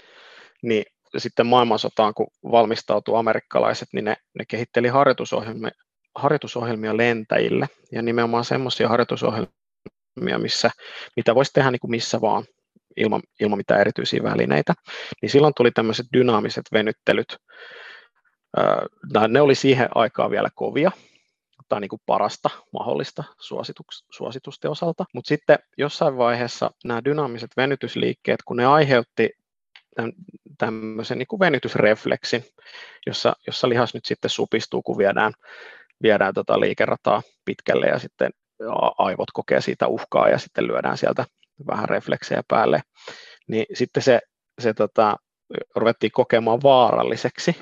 niin sitten maailmansotaan, kun valmistautuu amerikkalaiset, niin ne, ne kehitteli harjoitusohjelmia, harjoitusohjelmia lentäjille ja nimenomaan semmoisia harjoitusohjelmia, missä, mitä voisi tehdä niin kuin missä vaan ilman, ilman mitään erityisiä välineitä. Niin silloin tuli tämmöiset dynaamiset venyttelyt. Ne oli siihen aikaan vielä kovia, tai niin kuin parasta mahdollista suositusten osalta. Mutta sitten jossain vaiheessa nämä dynaamiset venytysliikkeet, kun ne aiheutti tämmöisen niin kuin venytysrefleksin, jossa, jossa lihas nyt sitten supistuu, kun viedään, viedään tota liikerataa pitkälle ja sitten aivot kokee siitä uhkaa ja sitten lyödään sieltä vähän refleksejä päälle, niin sitten se, se tota, ruvettiin kokemaan vaaralliseksi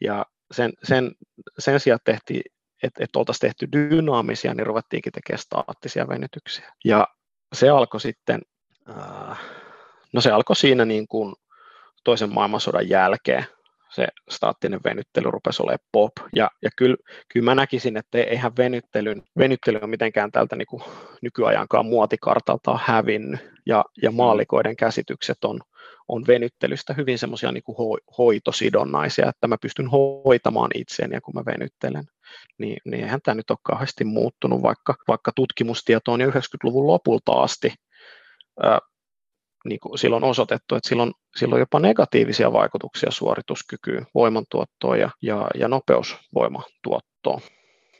ja sen, sen, sen sijaan tehtiin, että, että oltaisiin tehty dynaamisia, niin ruvettiinkin tekemään staattisia venytyksiä. Ja se alkoi sitten, no se alkoi siinä niin kuin toisen maailmansodan jälkeen se staattinen venyttely rupesi olemaan pop. Ja, ja kyllä, kyllä mä näkisin, että eihän venyttelyn, venyttely ole mitenkään tältä niin kuin nykyajankaan muotikartalta hävinnyt. Ja, ja maalikoiden käsitykset on, on venyttelystä hyvin semmoisia niin kuin ho, hoitosidonnaisia, että mä pystyn hoitamaan itseäni kun mä venyttelen. Niin, niin eihän tämä nyt ole kauheasti muuttunut, vaikka, vaikka tutkimustieto on jo 90-luvun lopulta asti niin kuin silloin osoitettu, että silloin, silloin jopa negatiivisia vaikutuksia suorituskykyyn, voimantuottoon ja, ja, ja nopeusvoimatuottoon.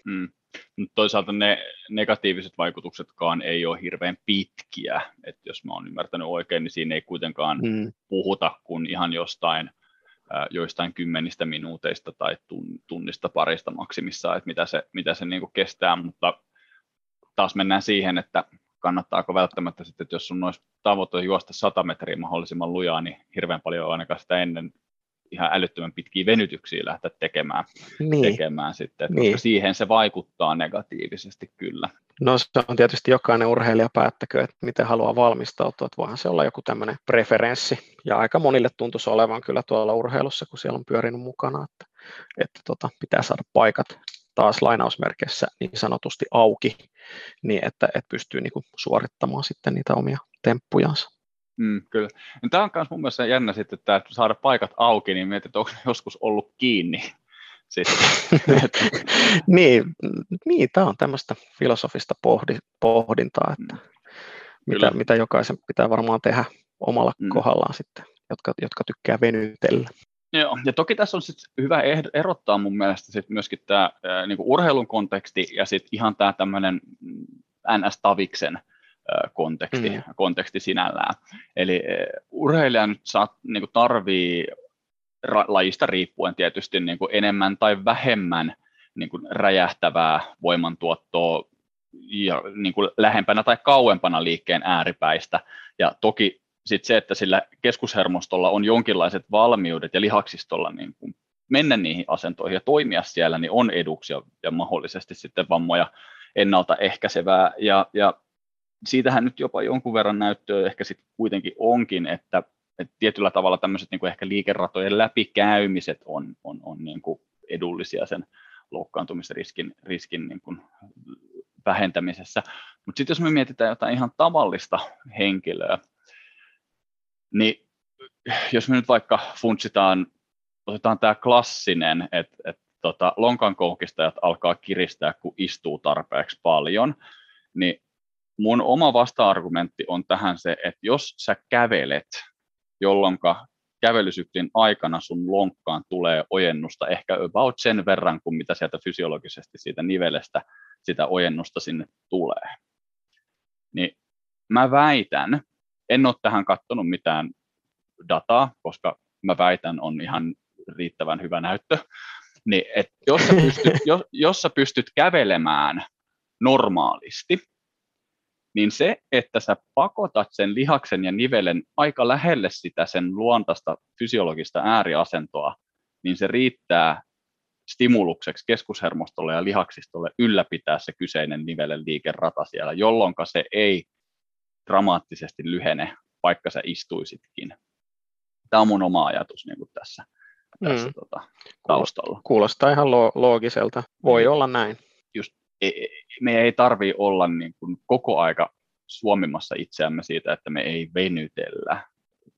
Mm. Mutta toisaalta ne negatiiviset vaikutuksetkaan ei ole hirveän pitkiä, että jos mä oon ymmärtänyt oikein, niin siinä ei kuitenkaan mm. puhuta kuin ihan jostain joistain kymmenistä minuuteista tai tunnista parista maksimissaan, että mitä se, mitä se niin kestää, mutta taas mennään siihen, että kannattaako välttämättä sitten, että jos sun olisi tavoite juosta 100 metriä mahdollisimman lujaa, niin hirveän paljon ainakaan sitä ennen ihan älyttömän pitkiä venytyksiä lähteä tekemään, niin. tekemään sitten, niin. koska siihen se vaikuttaa negatiivisesti kyllä. No se on tietysti jokainen urheilija päättäkö, että miten haluaa valmistautua, että voihan se olla joku tämmöinen preferenssi, ja aika monille tuntuisi olevan kyllä tuolla urheilussa, kun siellä on pyörinyt mukana, että, että tota, pitää saada paikat taas lainausmerkeissä niin sanotusti auki, niin että, että pystyy niin kuin suorittamaan sitten niitä omia temppujansa. Mm, kyllä. No, tämä on myös mun mielestä jännä sitten, että saada paikat auki, niin mietit, että onko ne joskus ollut kiinni. niin, niin, tämä on tämmöistä filosofista pohdi, pohdintaa, että mm. mitä, mitä jokaisen pitää varmaan tehdä omalla mm. kohdallaan sitten, jotka, jotka tykkää venytellä. Joo, ja toki tässä on sit hyvä erottaa mun mielestä sit myöskin tämä niinku urheilun konteksti ja sitten ihan tämä tämmöinen NS-taviksen konteksti, mm. konteksti sinällään. Eli urheilija nyt saa, niinku tarvii ra- lajista riippuen tietysti niinku enemmän tai vähemmän niinku räjähtävää voimantuottoa ja niinku lähempänä tai kauempana liikkeen ääripäistä. Ja toki sitten se, että sillä keskushermostolla on jonkinlaiset valmiudet ja lihaksistolla niin kuin mennä niihin asentoihin ja toimia siellä, niin on eduksia ja mahdollisesti sitten vammoja ennaltaehkäisevää. Ja, ja siitähän nyt jopa jonkun verran näyttöä ehkä sitten kuitenkin onkin, että, että tietyllä tavalla tämmöiset niin kuin ehkä liikeratojen läpikäymiset on, on, on niin kuin edullisia sen loukkaantumisriskin riskin niin kuin vähentämisessä. Mutta sitten jos me mietitään jotain ihan tavallista henkilöä, niin jos me nyt vaikka funtsitaan, otetaan tämä klassinen, että, että tota, lonkan koukistajat alkaa kiristää, kun istuu tarpeeksi paljon, niin mun oma vasta-argumentti on tähän se, että jos sä kävelet, jolloin kävelysyklin aikana sun lonkkaan tulee ojennusta ehkä about sen verran kuin mitä sieltä fysiologisesti siitä nivelestä sitä ojennusta sinne tulee. Niin mä väitän, en ole tähän katsonut mitään dataa, koska mä väitän on ihan riittävän hyvä näyttö, niin et jos, sä pystyt, jos, jos sä pystyt kävelemään normaalisti, niin se, että sä pakotat sen lihaksen ja nivelen aika lähelle sitä sen luontaista fysiologista ääriasentoa, niin se riittää stimulukseksi keskushermostolle ja lihaksistolle ylläpitää se kyseinen nivelen liikerata siellä, jolloin se ei dramaattisesti lyhene, vaikka sä istuisitkin. Tämä on mun oma ajatus niin kuin tässä, tässä mm. tota, taustalla. Kuulostaa ihan lo- loogiselta. Voi mm. olla näin. Just, e, e, me ei tarvii olla niin kuin koko aika suomimassa itseämme siitä, että me ei venytellä,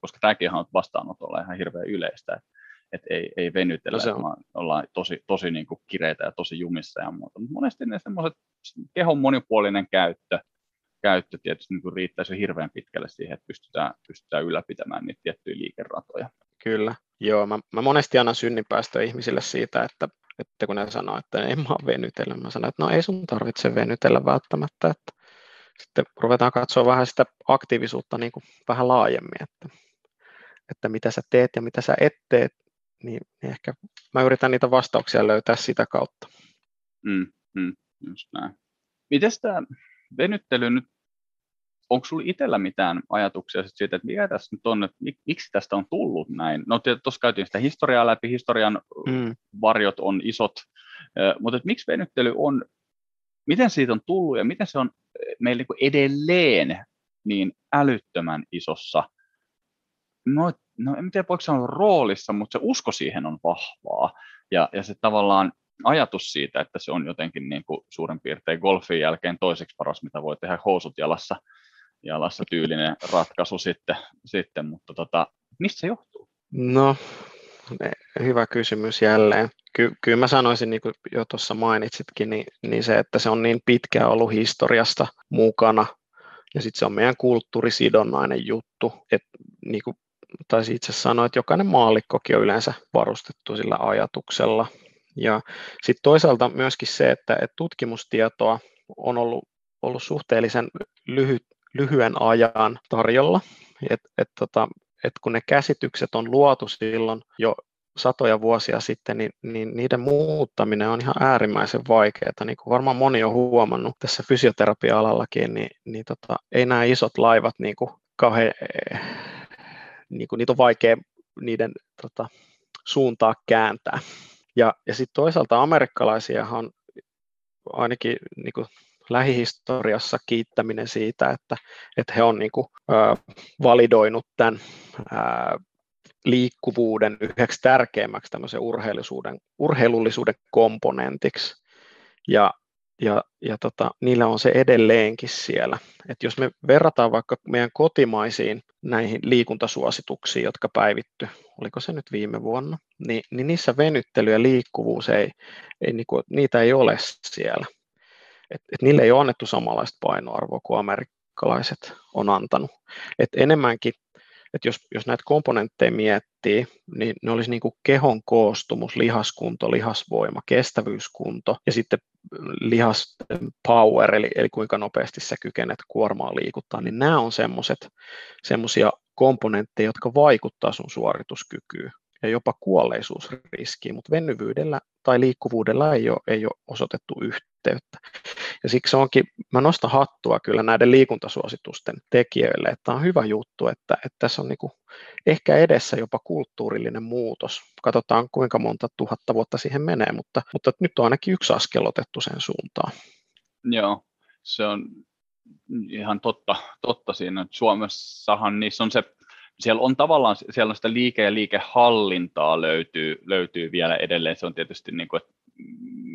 koska tämäkin on vastaanotolla ihan hirveän yleistä, että, että ei, ei venytellä, no vaan ollaan tosi, tosi niin kuin kireitä ja tosi jumissa ja muuta. Mutta monesti ne semmoiset kehon monipuolinen käyttö, käyttö tietysti niin riittäisi hirveän pitkälle siihen, että pystytään, pystytään ylläpitämään niitä tiettyjä liikeratoja. Kyllä, joo. Mä, mä monesti annan synninpäästöä ihmisille siitä, että, että kun ne sanoo, että en mä ole venytellyt, mä sanon, että no ei sun tarvitse venytellä välttämättä, että sitten ruvetaan katsoa vähän sitä aktiivisuutta niin kuin vähän laajemmin, että, että mitä sä teet ja mitä sä et tee, niin, niin ehkä mä yritän niitä vastauksia löytää sitä kautta. Mm, mm, just näin. Miten tämä venyttely nyt, onko sinulla itsellä mitään ajatuksia siitä, että mikä tässä nyt on, että miksi tästä on tullut näin? No tuossa käytiin sitä historiaa läpi, historian mm. varjot on isot, mutta että miksi venyttely on, miten siitä on tullut ja miten se on meillä niin edelleen niin älyttömän isossa, no, no en tiedä voiko se olla roolissa, mutta se usko siihen on vahvaa ja, ja se tavallaan ajatus siitä, että se on jotenkin niin kuin suurin piirtein golfin jälkeen toiseksi paras, mitä voi tehdä housut jalassa, jalassa tyylinen ratkaisu sitten, sitten mutta tota, mistä se johtuu? No, hyvä kysymys jälleen. Ky- kyllä mä sanoisin, niin kuin jo tuossa mainitsitkin, niin, niin se, että se on niin pitkään ollut historiasta mukana, ja sitten se on meidän kulttuurisidonnainen juttu, että niin kuin taisi itse sanoa, että jokainen maallikkokin on yleensä varustettu sillä ajatuksella, Ja sitten toisaalta myöskin se, että, että tutkimustietoa on ollut, ollut suhteellisen lyhyt, lyhyen ajan tarjolla, että et, tota, et kun ne käsitykset on luotu silloin jo satoja vuosia sitten, niin, niin niiden muuttaminen on ihan äärimmäisen vaikeaa. Niin kuin varmaan moni on huomannut tässä fysioterapia-alallakin, niin, niin tota, ei nämä isot laivat niin kuin kauhean, niin kuin niitä on vaikea niiden tota, suuntaa kääntää. Ja, ja sitten toisaalta amerikkalaisiahan ainakin niin kuin lähihistoriassa kiittäminen siitä, että, että he on niin kuin, äh, validoinut tämän äh, liikkuvuuden yhdeksi tärkeimmäksi urheilullisuuden komponentiksi. Ja, ja, ja tota, niillä on se edelleenkin siellä. Et jos me verrataan vaikka meidän kotimaisiin näihin liikuntasuosituksiin, jotka päivitty, oliko se nyt viime vuonna, niin, niin niissä venyttely ja liikkuvuus ei, ei niinku, niitä ei ole siellä. Et, et niille ei ole annettu samanlaista painoarvoa kuin amerikkalaiset on antanut. Et enemmänkin että jos, jos näitä komponentteja miettii, niin ne olisi niin kuin kehon koostumus, lihaskunto, lihasvoima, kestävyyskunto ja sitten lihas power, eli, eli kuinka nopeasti sä kykenet kuormaa liikuttaa, niin nämä on semmoisia komponentteja, jotka vaikuttaa sun suorituskykyyn ja jopa kuolleisuusriskiin, mutta venyvyydellä tai liikkuvuudella ei ole, ei ole osoitettu yhteyttä. Ja siksi onkin, mä nostan hattua kyllä näiden liikuntasuositusten tekijöille, että on hyvä juttu, että, että tässä on niin kuin ehkä edessä jopa kulttuurillinen muutos. Katsotaan kuinka monta tuhatta vuotta siihen menee, mutta, mutta nyt on ainakin yksi askel otettu sen suuntaan. Joo, se on ihan totta, totta siinä. Suomessahan niissä on se siellä on tavallaan siellä on sitä liike- ja liikehallintaa löytyy, löytyy vielä edelleen. Se on tietysti, niin kuin, että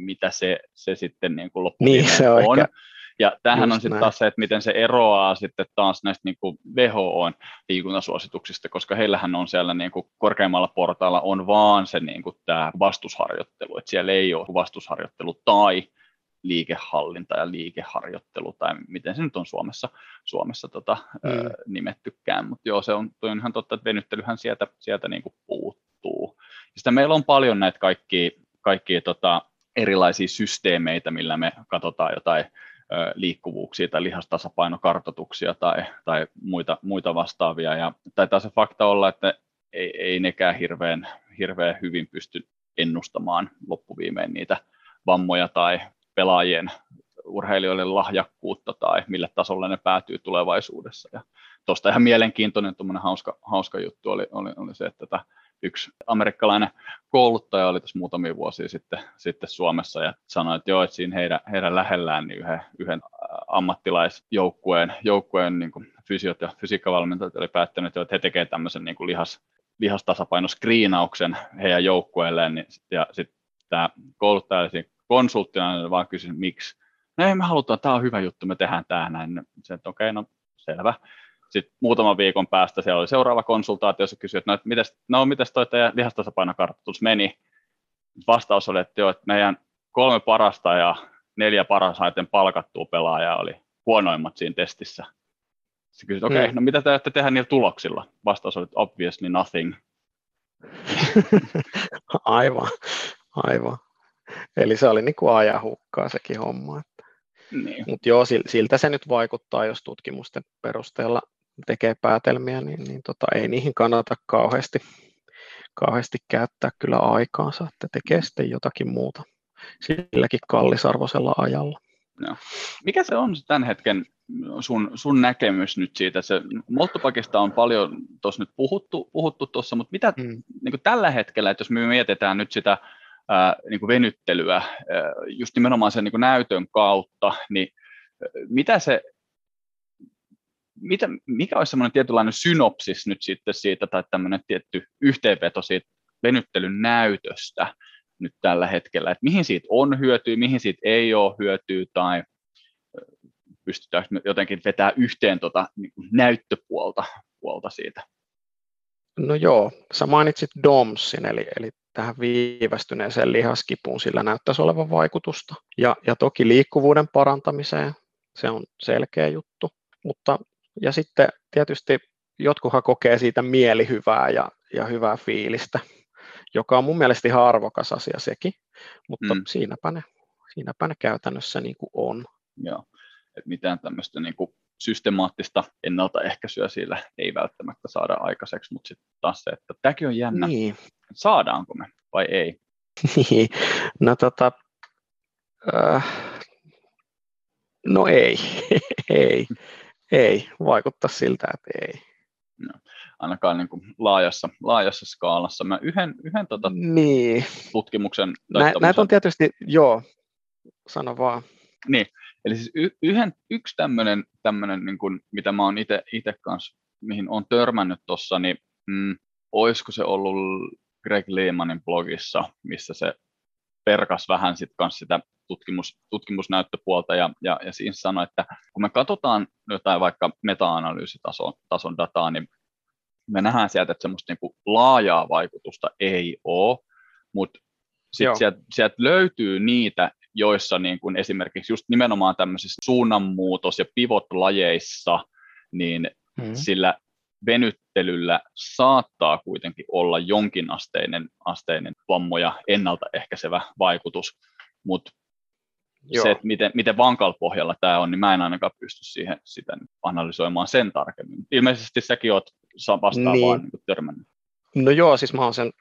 mitä se, se sitten niin kuin niin, se on. on. Ja tähän on sitten taas se, että miten se eroaa sitten taas näistä niin kuin WHOn liikuntasuosituksista, koska heillähän on siellä niin kuin korkeimmalla portaalla on vaan se niin kuin tämä vastusharjoittelu, että siellä ei ole vastusharjoittelu tai liikehallinta ja liikeharjoittelu, tai miten se nyt on Suomessa, Suomessa tota, mm. ö, nimettykään, mutta joo, se on, on ihan totta, että venyttelyhän sieltä, sieltä niin kuin puuttuu. Ja sitten meillä on paljon näitä kaikkia, kaikkia tota, erilaisia systeemeitä, millä me katsotaan jotain liikkuvuuksia tai lihastasapainokartoituksia tai, tai muita, muita vastaavia, ja taitaa se fakta olla, että ei, ei nekään hirveän, hirveän hyvin pysty ennustamaan loppuviimein niitä vammoja tai pelaajien urheilijoille lahjakkuutta tai mille tasolle ne päätyy tulevaisuudessa. Ja tuosta ihan mielenkiintoinen hauska, hauska juttu oli, oli, oli se, että tätä yksi amerikkalainen kouluttaja oli tässä muutamia vuosia sitten, sitten Suomessa ja sanoi, että joo, että siinä heidän, heidän lähellään niin yhden, yhden ammattilaisjoukkueen joukkueen niin fysiot ja fysiikkavalmentajat oli päättänyt, että he tekevät tämmöisen niin lihas, lihastasapainoskriinauksen heidän joukkueelleen, niin, ja sitten tämä kouluttaja konsulttina niin vaan kysyin, miksi. No ei me halutaan, tämä on hyvä juttu, me tehdään tämä näin. Se, että okei, okay, no selvä. Sitten muutaman viikon päästä siellä oli seuraava konsultaatio, jossa kysyi, että no, että mites, no mites toi teidän lihastasapainokartoitus meni? Vastaus oli, että joo, että meidän kolme parasta ja neljä parhaiten palkattua pelaajaa oli huonoimmat siinä testissä. Sitten kysyt, okei, okay, mm. no mitä te ajatte tehdä niillä tuloksilla? Vastaus oli, obviously nothing. aivan, aivan. Eli se oli niin kuin ajan hukkaa sekin homma. Niin. Mutta joo, siltä se nyt vaikuttaa, jos tutkimusten perusteella tekee päätelmiä, niin, niin tota, ei niihin kannata kauheasti, kauheasti käyttää kyllä aikaansa, että tekee sitten jotakin muuta silläkin kallisarvoisella ajalla. No. Mikä se on tämän hetken sun, sun näkemys nyt siitä? Se Moltopakista on paljon tuossa nyt puhuttu, puhuttu tuossa, mutta mitä hmm. niin tällä hetkellä, että jos me mietitään nyt sitä ää, niin venyttelyä ää, just nimenomaan sen niin näytön kautta, niin mitä se, mitä, mikä olisi semmoinen tietynlainen synopsis nyt sitten siitä, tai tämmöinen tietty yhteenveto siitä venyttelyn näytöstä nyt tällä hetkellä, että mihin siitä on hyötyä, mihin siitä ei ole hyötyä, tai pystytäänkö jotenkin vetää yhteen tuota näyttöpuolta puolta siitä? No joo, sä mainitsit DOMSin, eli, eli tähän viivästyneeseen lihaskipuun sillä näyttäisi olevan vaikutusta. Ja, ja toki liikkuvuuden parantamiseen, se on selkeä juttu. Mutta, ja sitten tietysti jotkuhan kokee siitä mielihyvää ja, ja hyvää fiilistä. joka on mun mielestä ihan arvokas asia sekin, mutta mm. siinäpä, ne, siinäpä ne käytännössä niin kuin on. Joo, että mitään tämmöistä niin kuin systemaattista ennaltaehkäisyä sillä ei välttämättä saada aikaiseksi, mutta sitten taas se, että tämäkin on jännä, niin. saadaanko me vai ei? Niin, no tota, äh, no ei, ei, ei, vaikuttaa siltä, että ei. No, ainakaan niin kuin laajassa, laajassa skaalassa. Mä yhden, yhden tota niin. tutkimuksen... Nä, näitä on tietysti, joo, sano vaan. Niin, eli siis y, yhden, yksi tämmöinen, tämmöinen niin kuin, mitä mä oon itse kanssa, mihin on törmännyt tuossa, niin mm, olisiko se ollut Greg Lehmanin blogissa, missä se perkas vähän sit kans sitä tutkimus, tutkimusnäyttöpuolta ja, ja, ja siinä sanoi, että kun me katsotaan jotain vaikka meta-analyysitason tason dataa, niin me nähdään sieltä, että semmoista niin laajaa vaikutusta ei ole, mutta sitten sieltä, sieltä löytyy niitä, joissa niin kuin esimerkiksi just nimenomaan tämmöisissä suunnanmuutos- ja pivot-lajeissa, niin hmm. sillä venyttelyllä saattaa kuitenkin olla jonkinasteinen asteinen vammoja ennaltaehkäisevä vaikutus, mutta se, että miten, miten vankalla pohjalla tämä on, niin mä en ainakaan pysty siihen sitä analysoimaan sen tarkemmin. Ilmeisesti säkin oot vastaavaan niin. niin törmännyt. No joo, siis mä oon sen,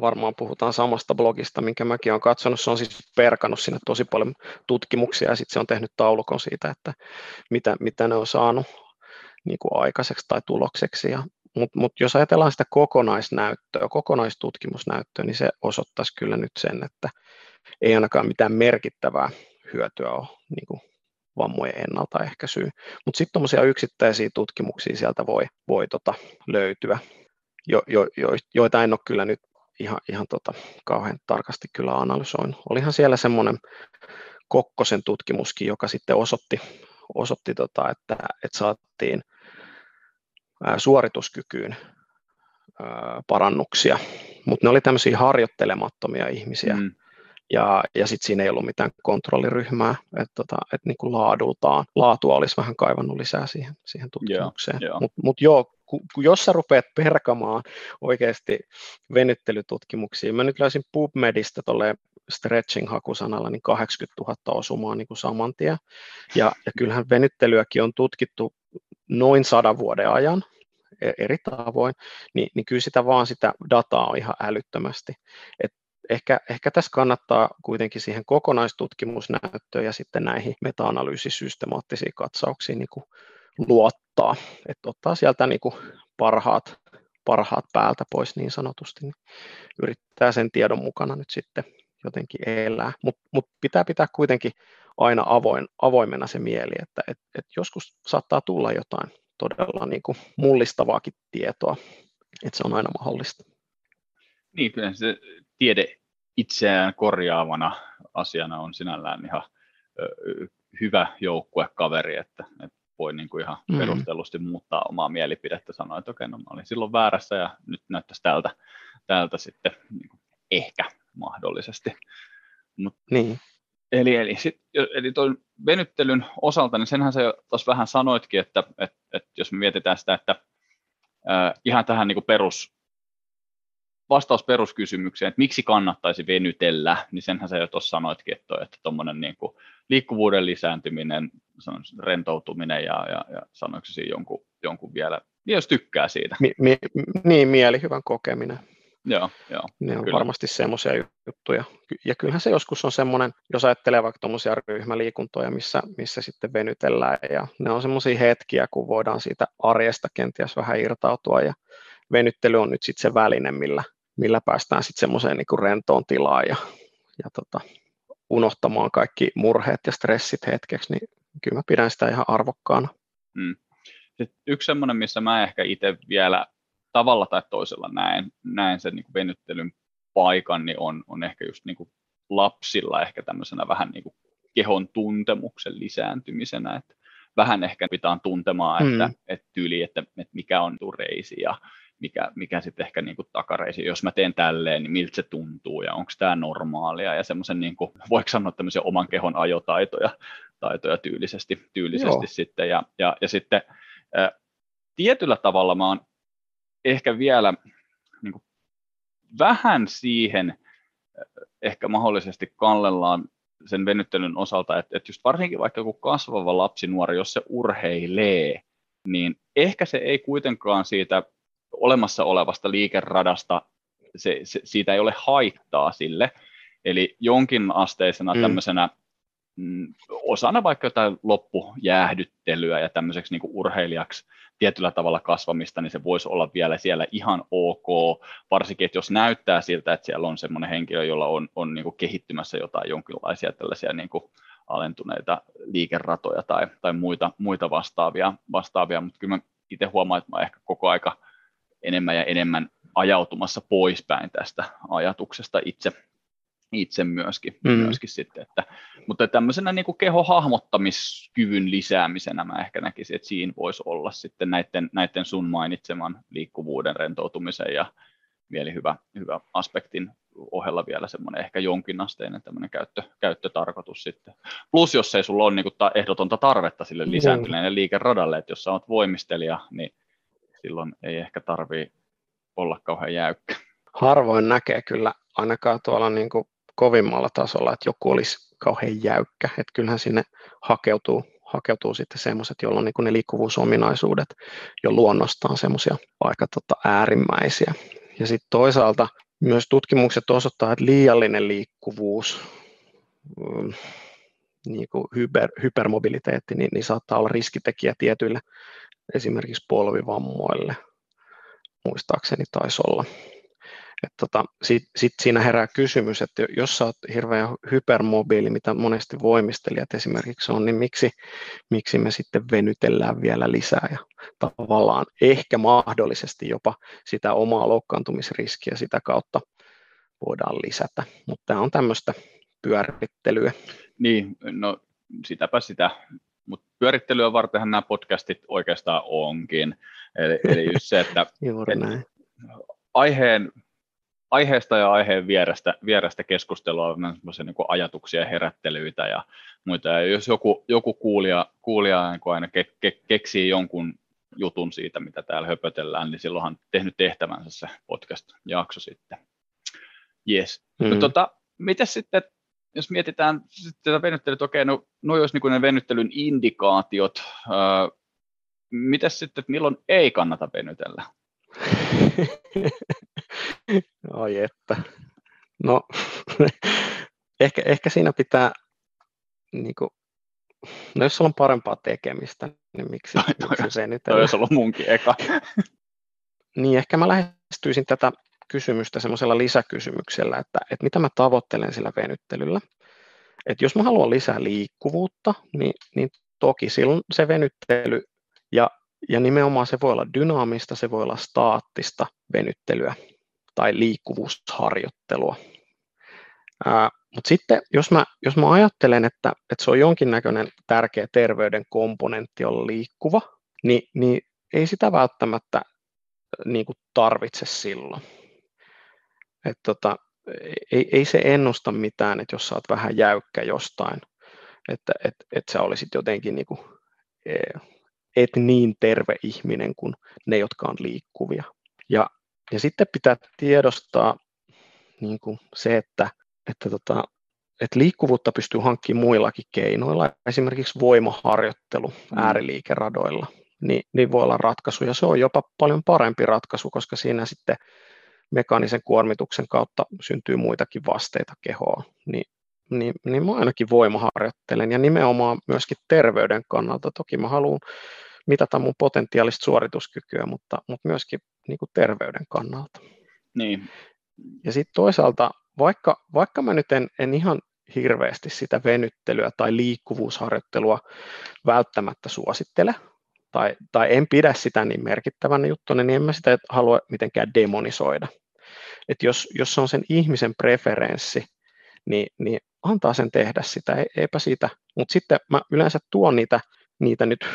varmaan puhutaan samasta blogista, minkä mäkin olen katsonut. Se on siis perkanut sinne tosi paljon tutkimuksia ja sitten se on tehnyt taulukon siitä, että mitä, mitä ne on saanut niin kuin aikaiseksi tai tulokseksi. Ja, Mutta mut jos ajatellaan sitä kokonaisnäyttöä, kokonaistutkimusnäyttöä, niin se osoittaisi kyllä nyt sen, että ei ainakaan mitään merkittävää hyötyä ole niin kuin vammojen ennaltaehkäisyyn. Mutta sitten tuommoisia yksittäisiä tutkimuksia sieltä voi, voi tota löytyä, jo, jo, jo, joita en ole kyllä nyt ihan, ihan tota, kauhean tarkasti kyllä analysoinut. Olihan siellä semmoinen Kokkosen tutkimuskin, joka sitten osoitti, osoitti tota, että, että saatiin suorituskykyyn parannuksia, mutta ne oli tämmöisiä harjoittelemattomia ihmisiä, mm ja, ja sitten siinä ei ollut mitään kontrolliryhmää, että tota, et niinku laadultaan, laatua olisi vähän kaivannut lisää siihen, siihen tutkimukseen. Yeah, yeah. Mutta mut joo, ku, ku, jos sä rupeat perkamaan oikeasti venyttelytutkimuksia, mä nyt löysin PubMedistä tuolle stretching-hakusanalla niin 80 000 osumaa niin kuin saman tien. Ja, ja kyllähän venyttelyäkin on tutkittu noin sadan vuoden ajan, e, eri tavoin, niin, niin kyllä sitä vaan sitä dataa on ihan älyttömästi. Et ehkä, ehkä tässä kannattaa kuitenkin siihen kokonaistutkimusnäyttöön ja sitten näihin meta-analyysisystemaattisiin katsauksiin niin kuin luottaa, että ottaa sieltä niin kuin parhaat, parhaat päältä pois niin sanotusti, niin yrittää sen tiedon mukana nyt sitten jotenkin elää, mutta mut pitää pitää kuitenkin aina avoin, avoimena se mieli, että et, et joskus saattaa tulla jotain todella niin kuin mullistavaakin tietoa, että se on aina mahdollista. Niin, kyllä se tiede itseään korjaavana asiana on sinällään ihan hyvä joukkuekaveri, että, että voi niin kuin ihan mm. perustellusti muuttaa omaa mielipidettä, sanoa, että okei, no mä olin silloin väärässä ja nyt näyttäisi tältä, tältä sitten niin kuin ehkä mahdollisesti. Mut, niin. Eli, eli, sit, eli tuon venyttelyn osalta, niin senhän sä tuossa vähän sanoitkin, että, että, että jos me mietitään sitä, että äh, ihan tähän niin perus vastaus peruskysymykseen, että miksi kannattaisi venytellä, niin senhän sä jo tuossa sanoitkin, että, että tuommoinen niin kuin liikkuvuuden lisääntyminen, rentoutuminen ja, ja, ja sanoiko jonkun, jonkun vielä, jos tykkää siitä. Mi, mi, niin, mielihyvän kokeminen. Joo, joo. Ne on kyllä. varmasti semmoisia juttuja. Ja kyllähän se joskus on semmoinen, jos ajattelee vaikka tuommoisia ryhmäliikuntoja, missä, missä sitten venytellään, ja ne on semmoisia hetkiä, kun voidaan siitä arjesta kenties vähän irtautua, ja venyttely on nyt sitten se väline, millä, millä päästään sitten semmoiseen niin rentoon tilaan ja, ja tota, unohtamaan kaikki murheet ja stressit hetkeksi, niin kyllä mä pidän sitä ihan arvokkaana. Mm. Sitten yksi semmoinen, missä mä ehkä itse vielä tavalla tai toisella näen, näen sen niin venyttelyn paikan, niin on, on ehkä just niin kuin lapsilla ehkä tämmöisenä vähän niin kuin kehon tuntemuksen lisääntymisenä, että vähän ehkä pitää tuntemaan, että, mm. että tyyli, että, että mikä on reisi ja mikä, mikä sitten ehkä niin kuin takareisi, jos mä teen tälleen, niin miltä se tuntuu ja onko tämä normaalia ja semmoisen, niin kuin, voiko sanoa tämmöisiä oman kehon ajotaitoja taitoja tyylisesti, tyylisesti sitten. Ja, ja, ja sitten ä, tietyllä tavalla mä oon ehkä vielä niin kuin vähän siihen ehkä mahdollisesti kallellaan sen venyttelyn osalta, että, että just varsinkin vaikka joku kasvava lapsi, nuori, jos se urheilee, niin ehkä se ei kuitenkaan siitä olemassa olevasta liikeradasta, se, se, siitä ei ole haittaa sille, eli jonkin asteisena mm. tämmöisenä mm, osana vaikka jotain loppujäähdyttelyä ja tämmöiseksi niin urheilijaksi tietyllä tavalla kasvamista, niin se voisi olla vielä siellä ihan ok, varsinkin, että jos näyttää siltä, että siellä on semmoinen henkilö, jolla on, on niin kuin kehittymässä jotain jonkinlaisia tällaisia niin kuin alentuneita liikeratoja tai, tai muita, muita vastaavia, vastaavia, mutta kyllä mä itse huomaan, että mä ehkä koko aika enemmän ja enemmän ajautumassa poispäin tästä ajatuksesta itse, itse myöskin, mm. myöskin sitten, että, mutta tämmöisenä niin kuin kehohahmottamiskyvyn lisäämisenä mä ehkä näkisin, että siinä voisi olla sitten näiden, näiden sun mainitseman liikkuvuuden, rentoutumisen ja mielihyvä hyvä aspektin ohella vielä semmoinen ehkä jonkinasteinen tämmöinen käyttö, käyttötarkoitus sitten. Plus jos ei sulla ole niin kuin ta, ehdotonta tarvetta sille mm. lisääntyneelle liikeradalle, että jos sä oot voimistelija, niin silloin ei ehkä tarvii olla kauhean jäykkä. Harvoin näkee kyllä ainakaan tuolla niin kuin kovimmalla tasolla, että joku olisi kauhean jäykkä. Että kyllähän sinne hakeutuu, hakeutuu sitten semmoiset, joilla on niin ne liikkuvuusominaisuudet jo luonnostaan semmoisia aika tota äärimmäisiä. Ja sitten toisaalta myös tutkimukset osoittaa, että liiallinen liikkuvuus, mm, niin kuin hyper, hypermobiliteetti, niin, niin saattaa olla riskitekijä tietyille esimerkiksi polvivammoille, muistaakseni taisi olla. Tota, Sitten sit siinä herää kysymys, että jos sä oot hirveän hypermobiili, mitä monesti voimistelijat esimerkiksi on, niin miksi, miksi me sitten venytellään vielä lisää ja tavallaan ehkä mahdollisesti jopa sitä omaa loukkaantumisriskiä sitä kautta voidaan lisätä. Mutta tämä on tämmöistä pyörittelyä. Niin, no sitäpä sitä. Mutta pyörittelyä vartenhan nämä podcastit oikeastaan onkin. Eli, eli just se, että, että aiheen aiheesta ja aiheen vierestä, vierestä keskustelua, on niin kuin ajatuksia ja herättelyitä ja muita. Ja jos joku, joku kuulija, kuulija niin aina ke, ke, keksii jonkun jutun siitä, mitä täällä höpötellään, niin silloinhan tehnyt tehtävänsä se podcast-jakso sitten. Yes. Mm. No, tota, miten sitten, jos mietitään tätä venyttelyä, okei, no, no olisi niin ne venyttelyn indikaatiot, öö, miten sitten, että milloin ei kannata venytellä? Oi että. No, ehkä, ehkä siinä pitää, niin kuin, no jos sulla on parempaa tekemistä, niin miksi, toi, miksi se nyt Toi olisi ollut munkin eka. niin, ehkä mä lähestyisin tätä kysymystä semmoisella lisäkysymyksellä, että, että mitä mä tavoittelen sillä venyttelyllä. Että jos mä haluan lisää liikkuvuutta, niin, niin toki silloin se venyttely ja ja nimenomaan se voi olla dynaamista, se voi olla staattista venyttelyä tai liikkuvuusharjoittelua. Mutta sitten jos mä, jos mä ajattelen, että, että se on jonkinnäköinen tärkeä terveyden komponentti olla liikkuva, niin, niin ei sitä välttämättä niin kuin tarvitse silloin. Et tota, ei, ei se ennusta mitään, että jos sä oot vähän jäykkä jostain, että et, et sä olisit jotenkin niin kuin, et niin terve ihminen kuin ne, jotka on liikkuvia. Ja, ja sitten pitää tiedostaa niin kuin se, että, että, tota, että liikkuvuutta pystyy hankkimaan muillakin keinoilla, esimerkiksi voimaharjoittelu mm. ääriliikeradoilla, niin, niin voi olla ratkaisu, ja se on jopa paljon parempi ratkaisu, koska siinä sitten mekaanisen kuormituksen kautta syntyy muitakin vasteita kehoon, niin, niin, niin mä ainakin voimaharjoittelen, ja nimenomaan myöskin terveyden kannalta. Toki mä haluan mitata mun potentiaalista suorituskykyä, mutta, mutta myöskin niin kuin terveyden kannalta. Niin. Ja sitten toisaalta, vaikka, vaikka mä nyt en, en ihan hirveästi sitä venyttelyä tai liikkuvuusharjoittelua välttämättä suosittele, tai, tai en pidä sitä niin merkittävänä juttuna, niin en mä sitä halua mitenkään demonisoida. Et jos, jos se on sen ihmisen preferenssi, niin, niin antaa sen tehdä sitä, eipä siitä. Mutta sitten mä yleensä tuon niitä, niitä nyt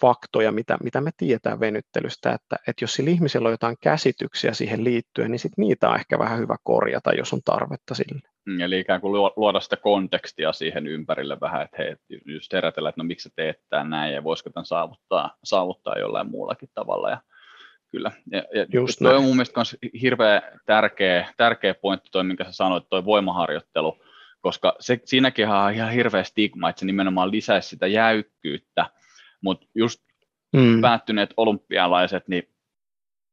faktoja, mitä, mitä me tiedetään venyttelystä, että, että jos sillä ihmisellä on jotain käsityksiä siihen liittyen, niin sit niitä on ehkä vähän hyvä korjata, jos on tarvetta sille. Mm, eli ikään kuin luoda sitä kontekstia siihen ympärille vähän, että hei, just herätellä, että no miksi sä teet tämän näin ja voisiko tämän saavuttaa, saavuttaa jollain muullakin tavalla. Ja Kyllä, ja, ja Just toi näin. on mun mielestä myös hirveän tärkeä, tärkeä pointti toi, minkä sä sanoit, toi voimaharjoittelu, koska se, siinäkin on ihan hirveä stigma, että se nimenomaan lisäisi sitä jäykkyyttä, mutta just mm. päättyneet olympialaiset, niin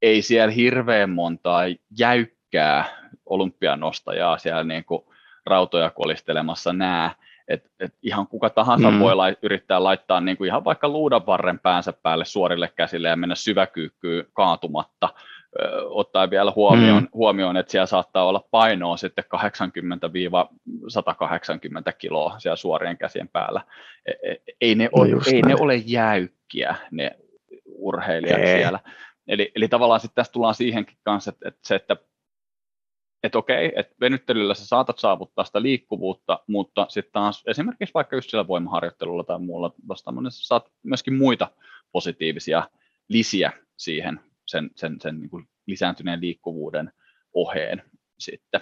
ei siellä hirveän montaa jäykkää olympianostajaa siellä niin kuin rautoja kolistelemassa näe, et, et ihan kuka tahansa mm. voi lai, yrittää laittaa niin kuin ihan vaikka luudan varren päänsä päälle suorille käsille ja mennä syväkyykkyyn kaatumatta, ö, ottaen vielä huomioon, mm. huomioon, että siellä saattaa olla painoa sitten 80-180 kiloa siellä suorien käsien päällä. E, e, ei ne, no ole, ei ne ole jäykkiä ne urheilijat ei. siellä. Eli, eli tavallaan sitten tässä tullaan siihenkin kanssa, että, että se, että että okei, että venyttelyllä sä saatat saavuttaa sitä liikkuvuutta, mutta sitten taas esimerkiksi vaikka just sillä voimaharjoittelulla tai muulla vastaamalla, niin sä saat myöskin muita positiivisia lisiä siihen sen, sen, sen niin kuin lisääntyneen liikkuvuuden oheen sitten.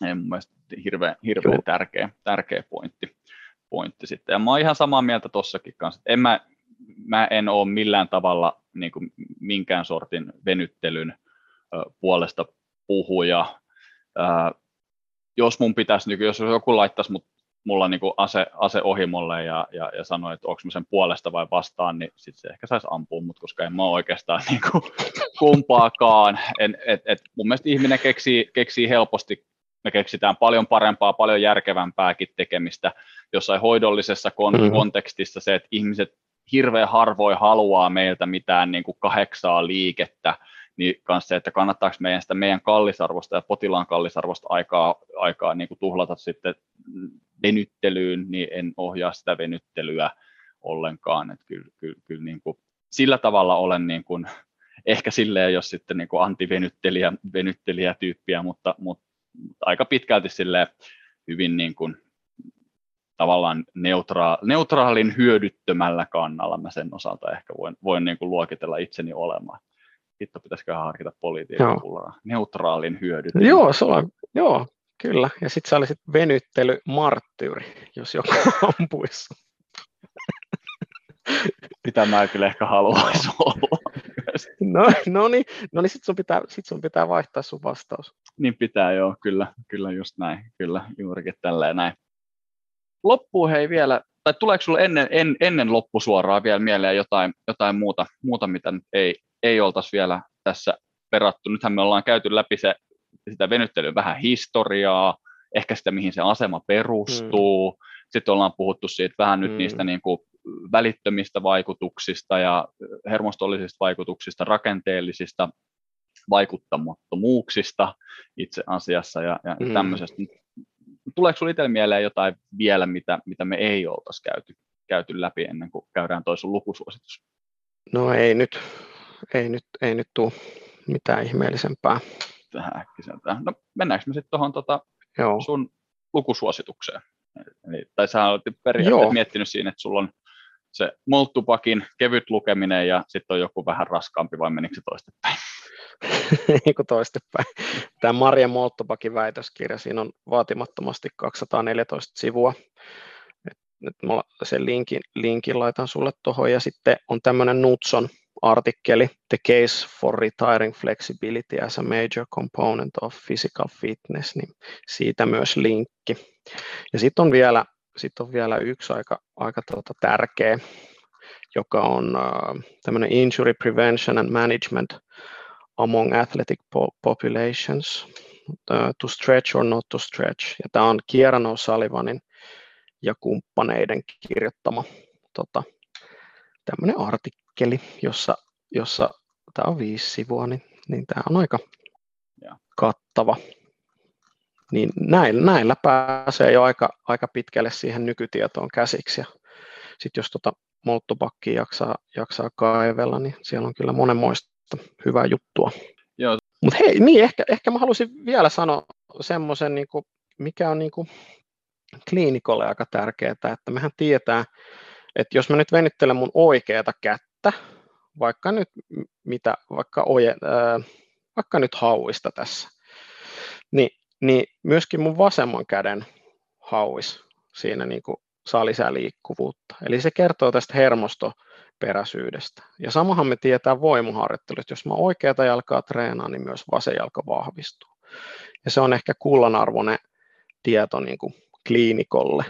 Ja mun mielestä hirveän, hirveän tärkeä, tärkeä pointti, pointti sitten. Ja mä oon ihan samaa mieltä tossakin kanssa, että en mä, mä en ole millään tavalla niin kuin minkään sortin venyttelyn puolesta puhuja ää, jos mun pitäisi, niin jos joku laittaisi mut, mulla niin ase, ase ohimolle ja, ja, ja sanoi, että onko mä sen puolesta vai vastaan, niin sitten se ehkä saisi ampua mut, koska en mä oikeastaan niin kuin, kumpaakaan. En, et, et, mun mielestä ihminen keksii, keksii helposti me keksitään paljon parempaa, paljon järkevämpääkin tekemistä jossain hoidollisessa kon- mm-hmm. kontekstissa se, että ihmiset hirveän harvoin haluaa meiltä mitään niin kuin kahdeksaa liikettä, niin kanssa se, että kannattaako meidän sitä meidän kallisarvosta ja potilaan kallisarvosta aikaa, aikaa niin kuin tuhlata sitten venyttelyyn, niin en ohjaa sitä venyttelyä ollenkaan. Että kyllä, kyllä, kyllä niin kuin sillä tavalla olen niin kuin, ehkä silleen, jos sitten niin antivenyttelijä venyttelijä tyyppiä, mutta, mutta aika pitkälti sille hyvin niin kuin, tavallaan neutra- neutraalin hyödyttömällä kannalla mä sen osalta ehkä voin, voin niin kuin luokitella itseni olemaan hitto pitäisikö harkita politiikan neutraalin hyödyt. Joo, se on, joo, kyllä. Ja sitten sä olisit venyttely marttyyri, jos joku ampuisi. Mitä mä kyllä ehkä haluaisin olla. No, no niin, no niin sitten sun, pitää, sit sun pitää vaihtaa sun vastaus. Niin pitää joo, kyllä, kyllä just näin, kyllä juurikin tälleen näin. Loppuun hei vielä, tai tuleeko sulle ennen, en, ennen loppusuoraa vielä mieleen jotain, jotain muuta, muuta, mitä nyt ei, ei oltaisi vielä tässä perattu. Nythän me ollaan käyty läpi se, sitä venyttelyä vähän historiaa, ehkä sitä, mihin se asema perustuu. Mm. Sitten ollaan puhuttu siitä vähän nyt mm. niistä niin kuin välittömistä vaikutuksista ja hermostollisista vaikutuksista, rakenteellisista vaikuttamattomuuksista itse asiassa ja, ja mm. tämmöisestä. Tuleeko sinulle itselle mieleen jotain vielä, mitä, mitä me ei oltaisi käyty, käyty läpi ennen kuin käydään toisen lukusuositus? No ei nyt ei nyt, ei nyt tule mitään ihmeellisempää. Tähän äkkiseltä. No mennäänkö me sitten tuohon tota sun lukusuositukseen? Eli, tai sä olet periaatteessa Joo. miettinyt siinä, että sulla on se Moltupakin kevyt lukeminen ja sitten on joku vähän raskaampi, vai menikö se toistepäin? niin kuin toistepäin. Tämä Maria Moltupakin väitöskirja, siinä on vaatimattomasti 214 sivua. nyt mä sen linkin, linkin laitan sulle tuohon, ja sitten on tämmöinen Nutson artikkeli The Case for Retiring Flexibility as a Major Component of Physical Fitness, niin siitä myös linkki. Ja sitten on vielä, sit on vielä yksi aika, aika tuota tärkeä, joka on uh, tämmöinen Injury Prevention and Management among Athletic Populations, uh, to stretch or not to stretch. Ja tämä on Kieran O'Sullivanin ja kumppaneiden kirjoittama tota, tämmöinen artikkeli jossa, jossa tämä on viisi sivua, niin, niin tämä on aika ja. kattava. Niin näillä, näillä pääsee jo aika, aika pitkälle siihen nykytietoon käsiksi. Ja sitten jos tuota molttopakkia jaksaa, jaksaa kaivella, niin siellä on kyllä monenmoista hyvää juttua. Mutta hei, niin ehkä, ehkä mä haluaisin vielä sanoa semmoisen, niin mikä on niin kuin kliinikolle aika tärkeää, että mehän tietää, että jos mä nyt venyttelen mun oikeata kättä, vaikka nyt mitä, vaikka, oje, ää, vaikka nyt hauista tässä, niin, niin myöskin mun vasemman käden hauis siinä niin kuin saa lisää liikkuvuutta. Eli se kertoo tästä hermostoperäisyydestä. Ja samahan me tietää voimaharjoittelusta. Jos mä oikeata jalkaa treenaan, niin myös vasen jalka vahvistuu. Ja se on ehkä kullanarvoinen tieto niin kuin kliinikolle,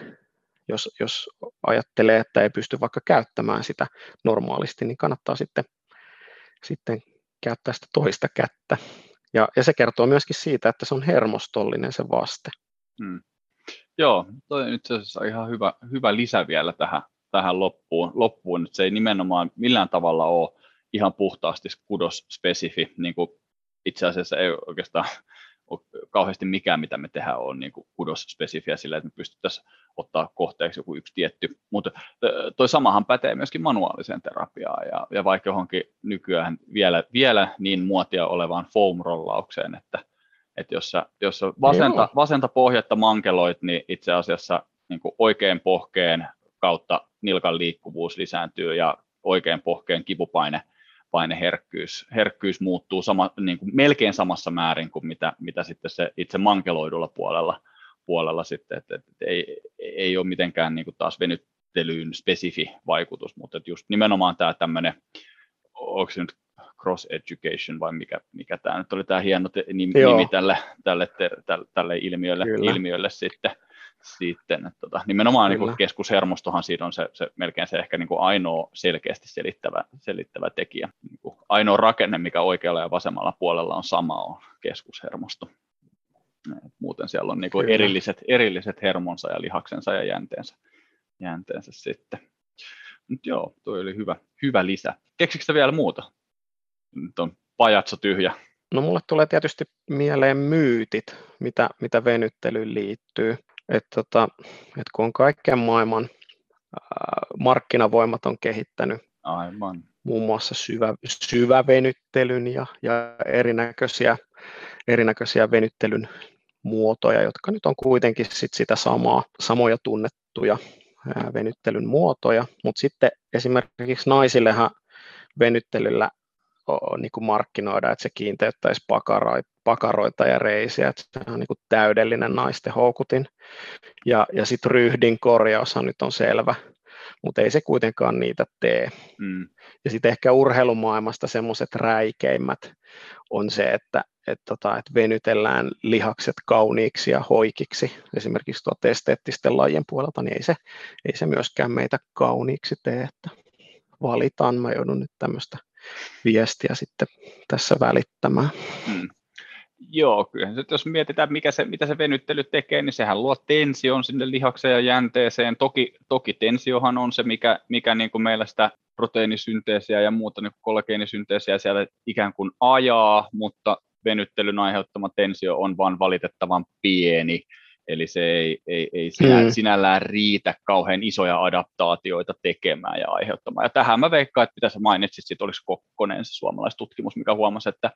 jos, jos ajattelee, että ei pysty vaikka käyttämään sitä normaalisti, niin kannattaa sitten, sitten käyttää sitä toista kättä. Ja, ja se kertoo myöskin siitä, että se on hermostollinen se vaste. Hmm. Joo, toi on itse asiassa ihan hyvä, hyvä lisä vielä tähän, tähän loppuun, loppuun, että se ei nimenomaan millään tavalla ole ihan puhtaasti kudos-spesifi, niin kuin itse asiassa ei oikeastaan kauheasti mikään, mitä me tehdään, on niin kudos-spesifiä sillä, että me pystyttäisiin ottaa kohteeksi joku yksi tietty, mutta toi samahan pätee myöskin manuaaliseen terapiaan ja, ja vaikka johonkin nykyään vielä, vielä niin muotia olevaan foam-rollaukseen, että, että jos sä, jos sä vasenta, vasenta pohjatta mankeloit, niin itse asiassa niin oikein pohkeen kautta nilkan liikkuvuus lisääntyy ja oikein pohkeen kipupaine paineherkkyys herkkyys muuttuu sama, niin kuin melkein samassa määrin kuin mitä, mitä sitten se itse mankeloidulla puolella, puolella sitten, että, että ei, ei ole mitenkään niin kuin taas venyttelyyn spesifi vaikutus, mutta että just nimenomaan tämä tämmöinen, onko se nyt cross education vai mikä, mikä tämä nyt oli tämä hieno nimi, nimi tälle, tälle, tälle, tälle ilmiölle, ilmiölle sitten, sitten että tota, nimenomaan niin kuin keskushermostohan siinä on se, se melkein se ehkä niin kuin ainoa selkeästi selittävä, selittävä tekijä. Niin kuin ainoa rakenne, mikä oikealla ja vasemmalla puolella on sama, on keskushermosto. Muuten siellä on niin kuin erilliset, erilliset hermonsa ja lihaksensa ja jänteensä, jänteensä sitten. Mutta joo, tuo oli hyvä, hyvä lisä. Keksikö vielä muuta? Nyt on pajatso tyhjä. No mulle tulee tietysti mieleen myytit, mitä, mitä venyttelyyn liittyy. Että tota, et kun on kaikkien maailman ää, markkinavoimat on kehittänyt Aivan. muun muassa syvä, syvävenyttelyn ja, ja erinäköisiä, erinäköisiä venyttelyn muotoja, jotka nyt on kuitenkin sit sitä samaa, samoja tunnettuja ää, venyttelyn muotoja, mutta sitten esimerkiksi naisillehan venyttelyllä niin kuin markkinoida, että se kiinteyttäisi pakaroita, pakaroita ja reisiä, että se on niin kuin täydellinen naisten houkutin. Ja, ja sitten ryhdin korjaushan nyt on selvä, mutta ei se kuitenkaan niitä tee. Mm. Ja sitten ehkä urheilumaailmasta semmoiset räikeimmät on se, että et tota, et venytellään lihakset kauniiksi ja hoikiksi, esimerkiksi tuo esteettisten lajien puolelta, niin ei se, ei se myöskään meitä kauniiksi tee, että valitaan, mä joudun nyt tämmöistä viestiä sitten tässä välittämään. Hmm. Joo, kyllä. Nyt jos mietitään, mikä se, mitä se venyttely tekee, niin sehän luo tension sinne lihakseen ja jänteeseen. Toki, toki tensiohan on se, mikä, mikä niin kuin meillä sitä proteiinisynteesiä ja muuta niin kollageenisynteesiä siellä ikään kuin ajaa, mutta venyttelyn aiheuttama tensio on vain valitettavan pieni. Eli se ei, ei, ei sinä, mm. sinällään riitä kauhean isoja adaptaatioita tekemään ja aiheuttamaan. Ja tähän mä veikkaan, että pitäisi mainitsit, että olisi Kokkonen se suomalaistutkimus, mikä huomasi, että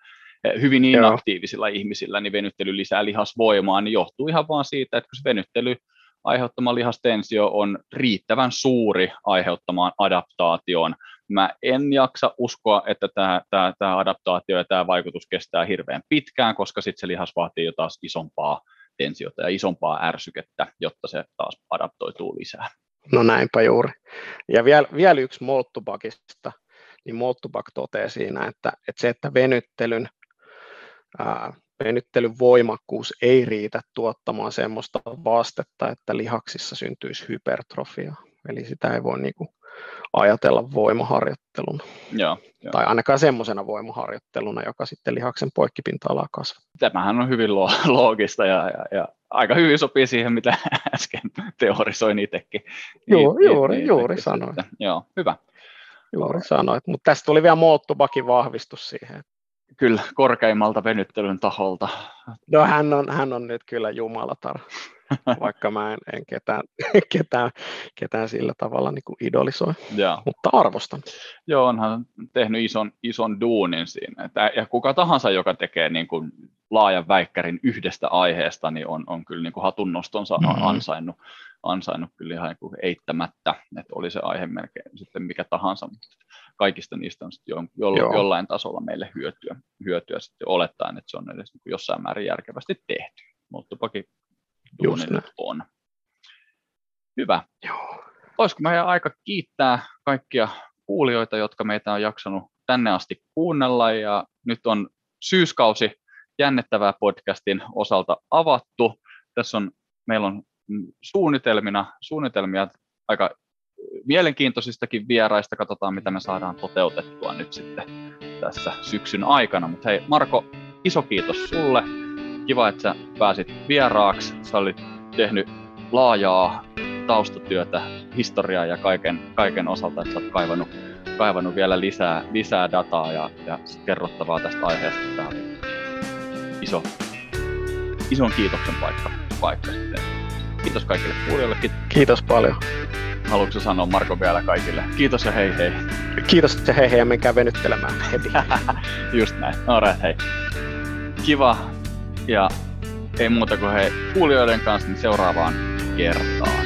eh, hyvin inaktiivisilla Joo. ihmisillä niin venyttely lisää lihasvoimaa, niin johtuu ihan vaan siitä, että kun se venyttely aiheuttama lihastensio on riittävän suuri aiheuttamaan adaptaatioon. Mä en jaksa uskoa, että tämä, tämä, tämä adaptaatio ja tämä vaikutus kestää hirveän pitkään, koska sitten se lihas vaatii jo taas isompaa tensiota ja isompaa ärsykettä, jotta se taas adaptoituu lisää. No näinpä juuri. Ja vielä, vielä yksi Moltubakista, niin Moltubak toteaa siinä, että, että se, että venyttelyn, ää, venyttelyn voimakkuus ei riitä tuottamaan semmoista vastetta, että lihaksissa syntyisi hypertrofia. Eli sitä ei voi niin kuin ajatella voimaharjoitteluna. Joo, jo. Tai ainakaan semmoisena voimaharjoitteluna, joka sitten lihaksen poikkipinta-alaa kasvattaa. Tämähän on hyvin loogista ja, ja, ja aika hyvin sopii siihen, mitä äsken teorisoin itsekin. Joo, juuri, niin, juuri sanoin. Joo, hyvä. Juuri sanoit, mutta tästä tuli vielä Moottubakin vahvistus siihen. Kyllä, korkeimmalta venyttelyn taholta. No hän on, hän on nyt kyllä jumalatar. vaikka mä en, en ketään, ketään, ketään sillä tavalla niin kuin idolisoi, ja. mutta arvostan. Joo, onhan tehnyt ison, ison duunin siinä. Että, ja kuka tahansa, joka tekee niin kuin laajan väikkärin yhdestä aiheesta, niin on, on kyllä niin kuin hatunnostonsa mm-hmm. ansainnut, ansainnut kyllä ihan niin kuin eittämättä, että oli se aihe melkein sitten mikä tahansa, mutta kaikista niistä on sitten jo, jo, jollain tasolla meille hyötyä, hyötyä sitten olettaen, että se on edes niin kuin jossain määrin järkevästi tehty. Duuni nyt on. Hyvä. Joo. Olisiko meidän aika kiittää kaikkia kuulijoita, jotka meitä on jaksanut tänne asti kuunnella ja nyt on syyskausi jännettävää podcastin osalta avattu. Tässä on, meillä on suunnitelmina, suunnitelmia aika mielenkiintoisistakin vieraista. Katsotaan, mitä me saadaan toteutettua nyt sitten tässä syksyn aikana. Mutta hei, Marko, iso kiitos sulle. Kiva, että sä pääsit vieraaksi. Sä olit tehnyt laajaa taustatyötä, historiaa ja kaiken, kaiken osalta, että sä oot kaivannut, kaivannut vielä lisää, lisää dataa ja, ja kerrottavaa tästä aiheesta. Tämä oli iso, ison kiitoksen paikka. paikka sitten. Kiitos kaikille kuulijoille. Kiitos paljon. Haluatko sanoa Marko vielä kaikille? Kiitos ja hei hei. Kiitos ja hei hei ja menkää venyttelemään heti. Just näin. No right, hei. Kiva ja ei muuta kuin hei kuulijoiden kanssa niin seuraavaan kertaan.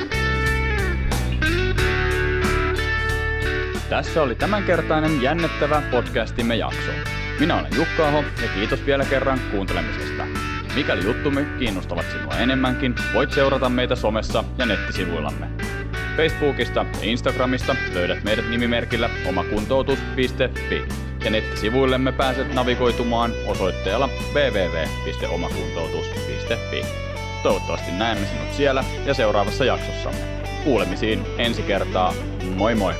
Tässä oli tämänkertainen jännittävä podcastimme jakso. Minä olen Jukka Aho ja kiitos vielä kerran kuuntelemisesta. Mikäli juttumme kiinnostavat sinua enemmänkin, voit seurata meitä somessa ja nettisivuillamme. Facebookista ja Instagramista löydät meidät nimimerkillä omakuntoutus.fi ja nettisivuillemme pääset navigoitumaan osoitteella www.omakuntoutus.fi. Toivottavasti näemme sinut siellä ja seuraavassa jaksossamme. Kuulemisiin ensi kertaa. Moi moi!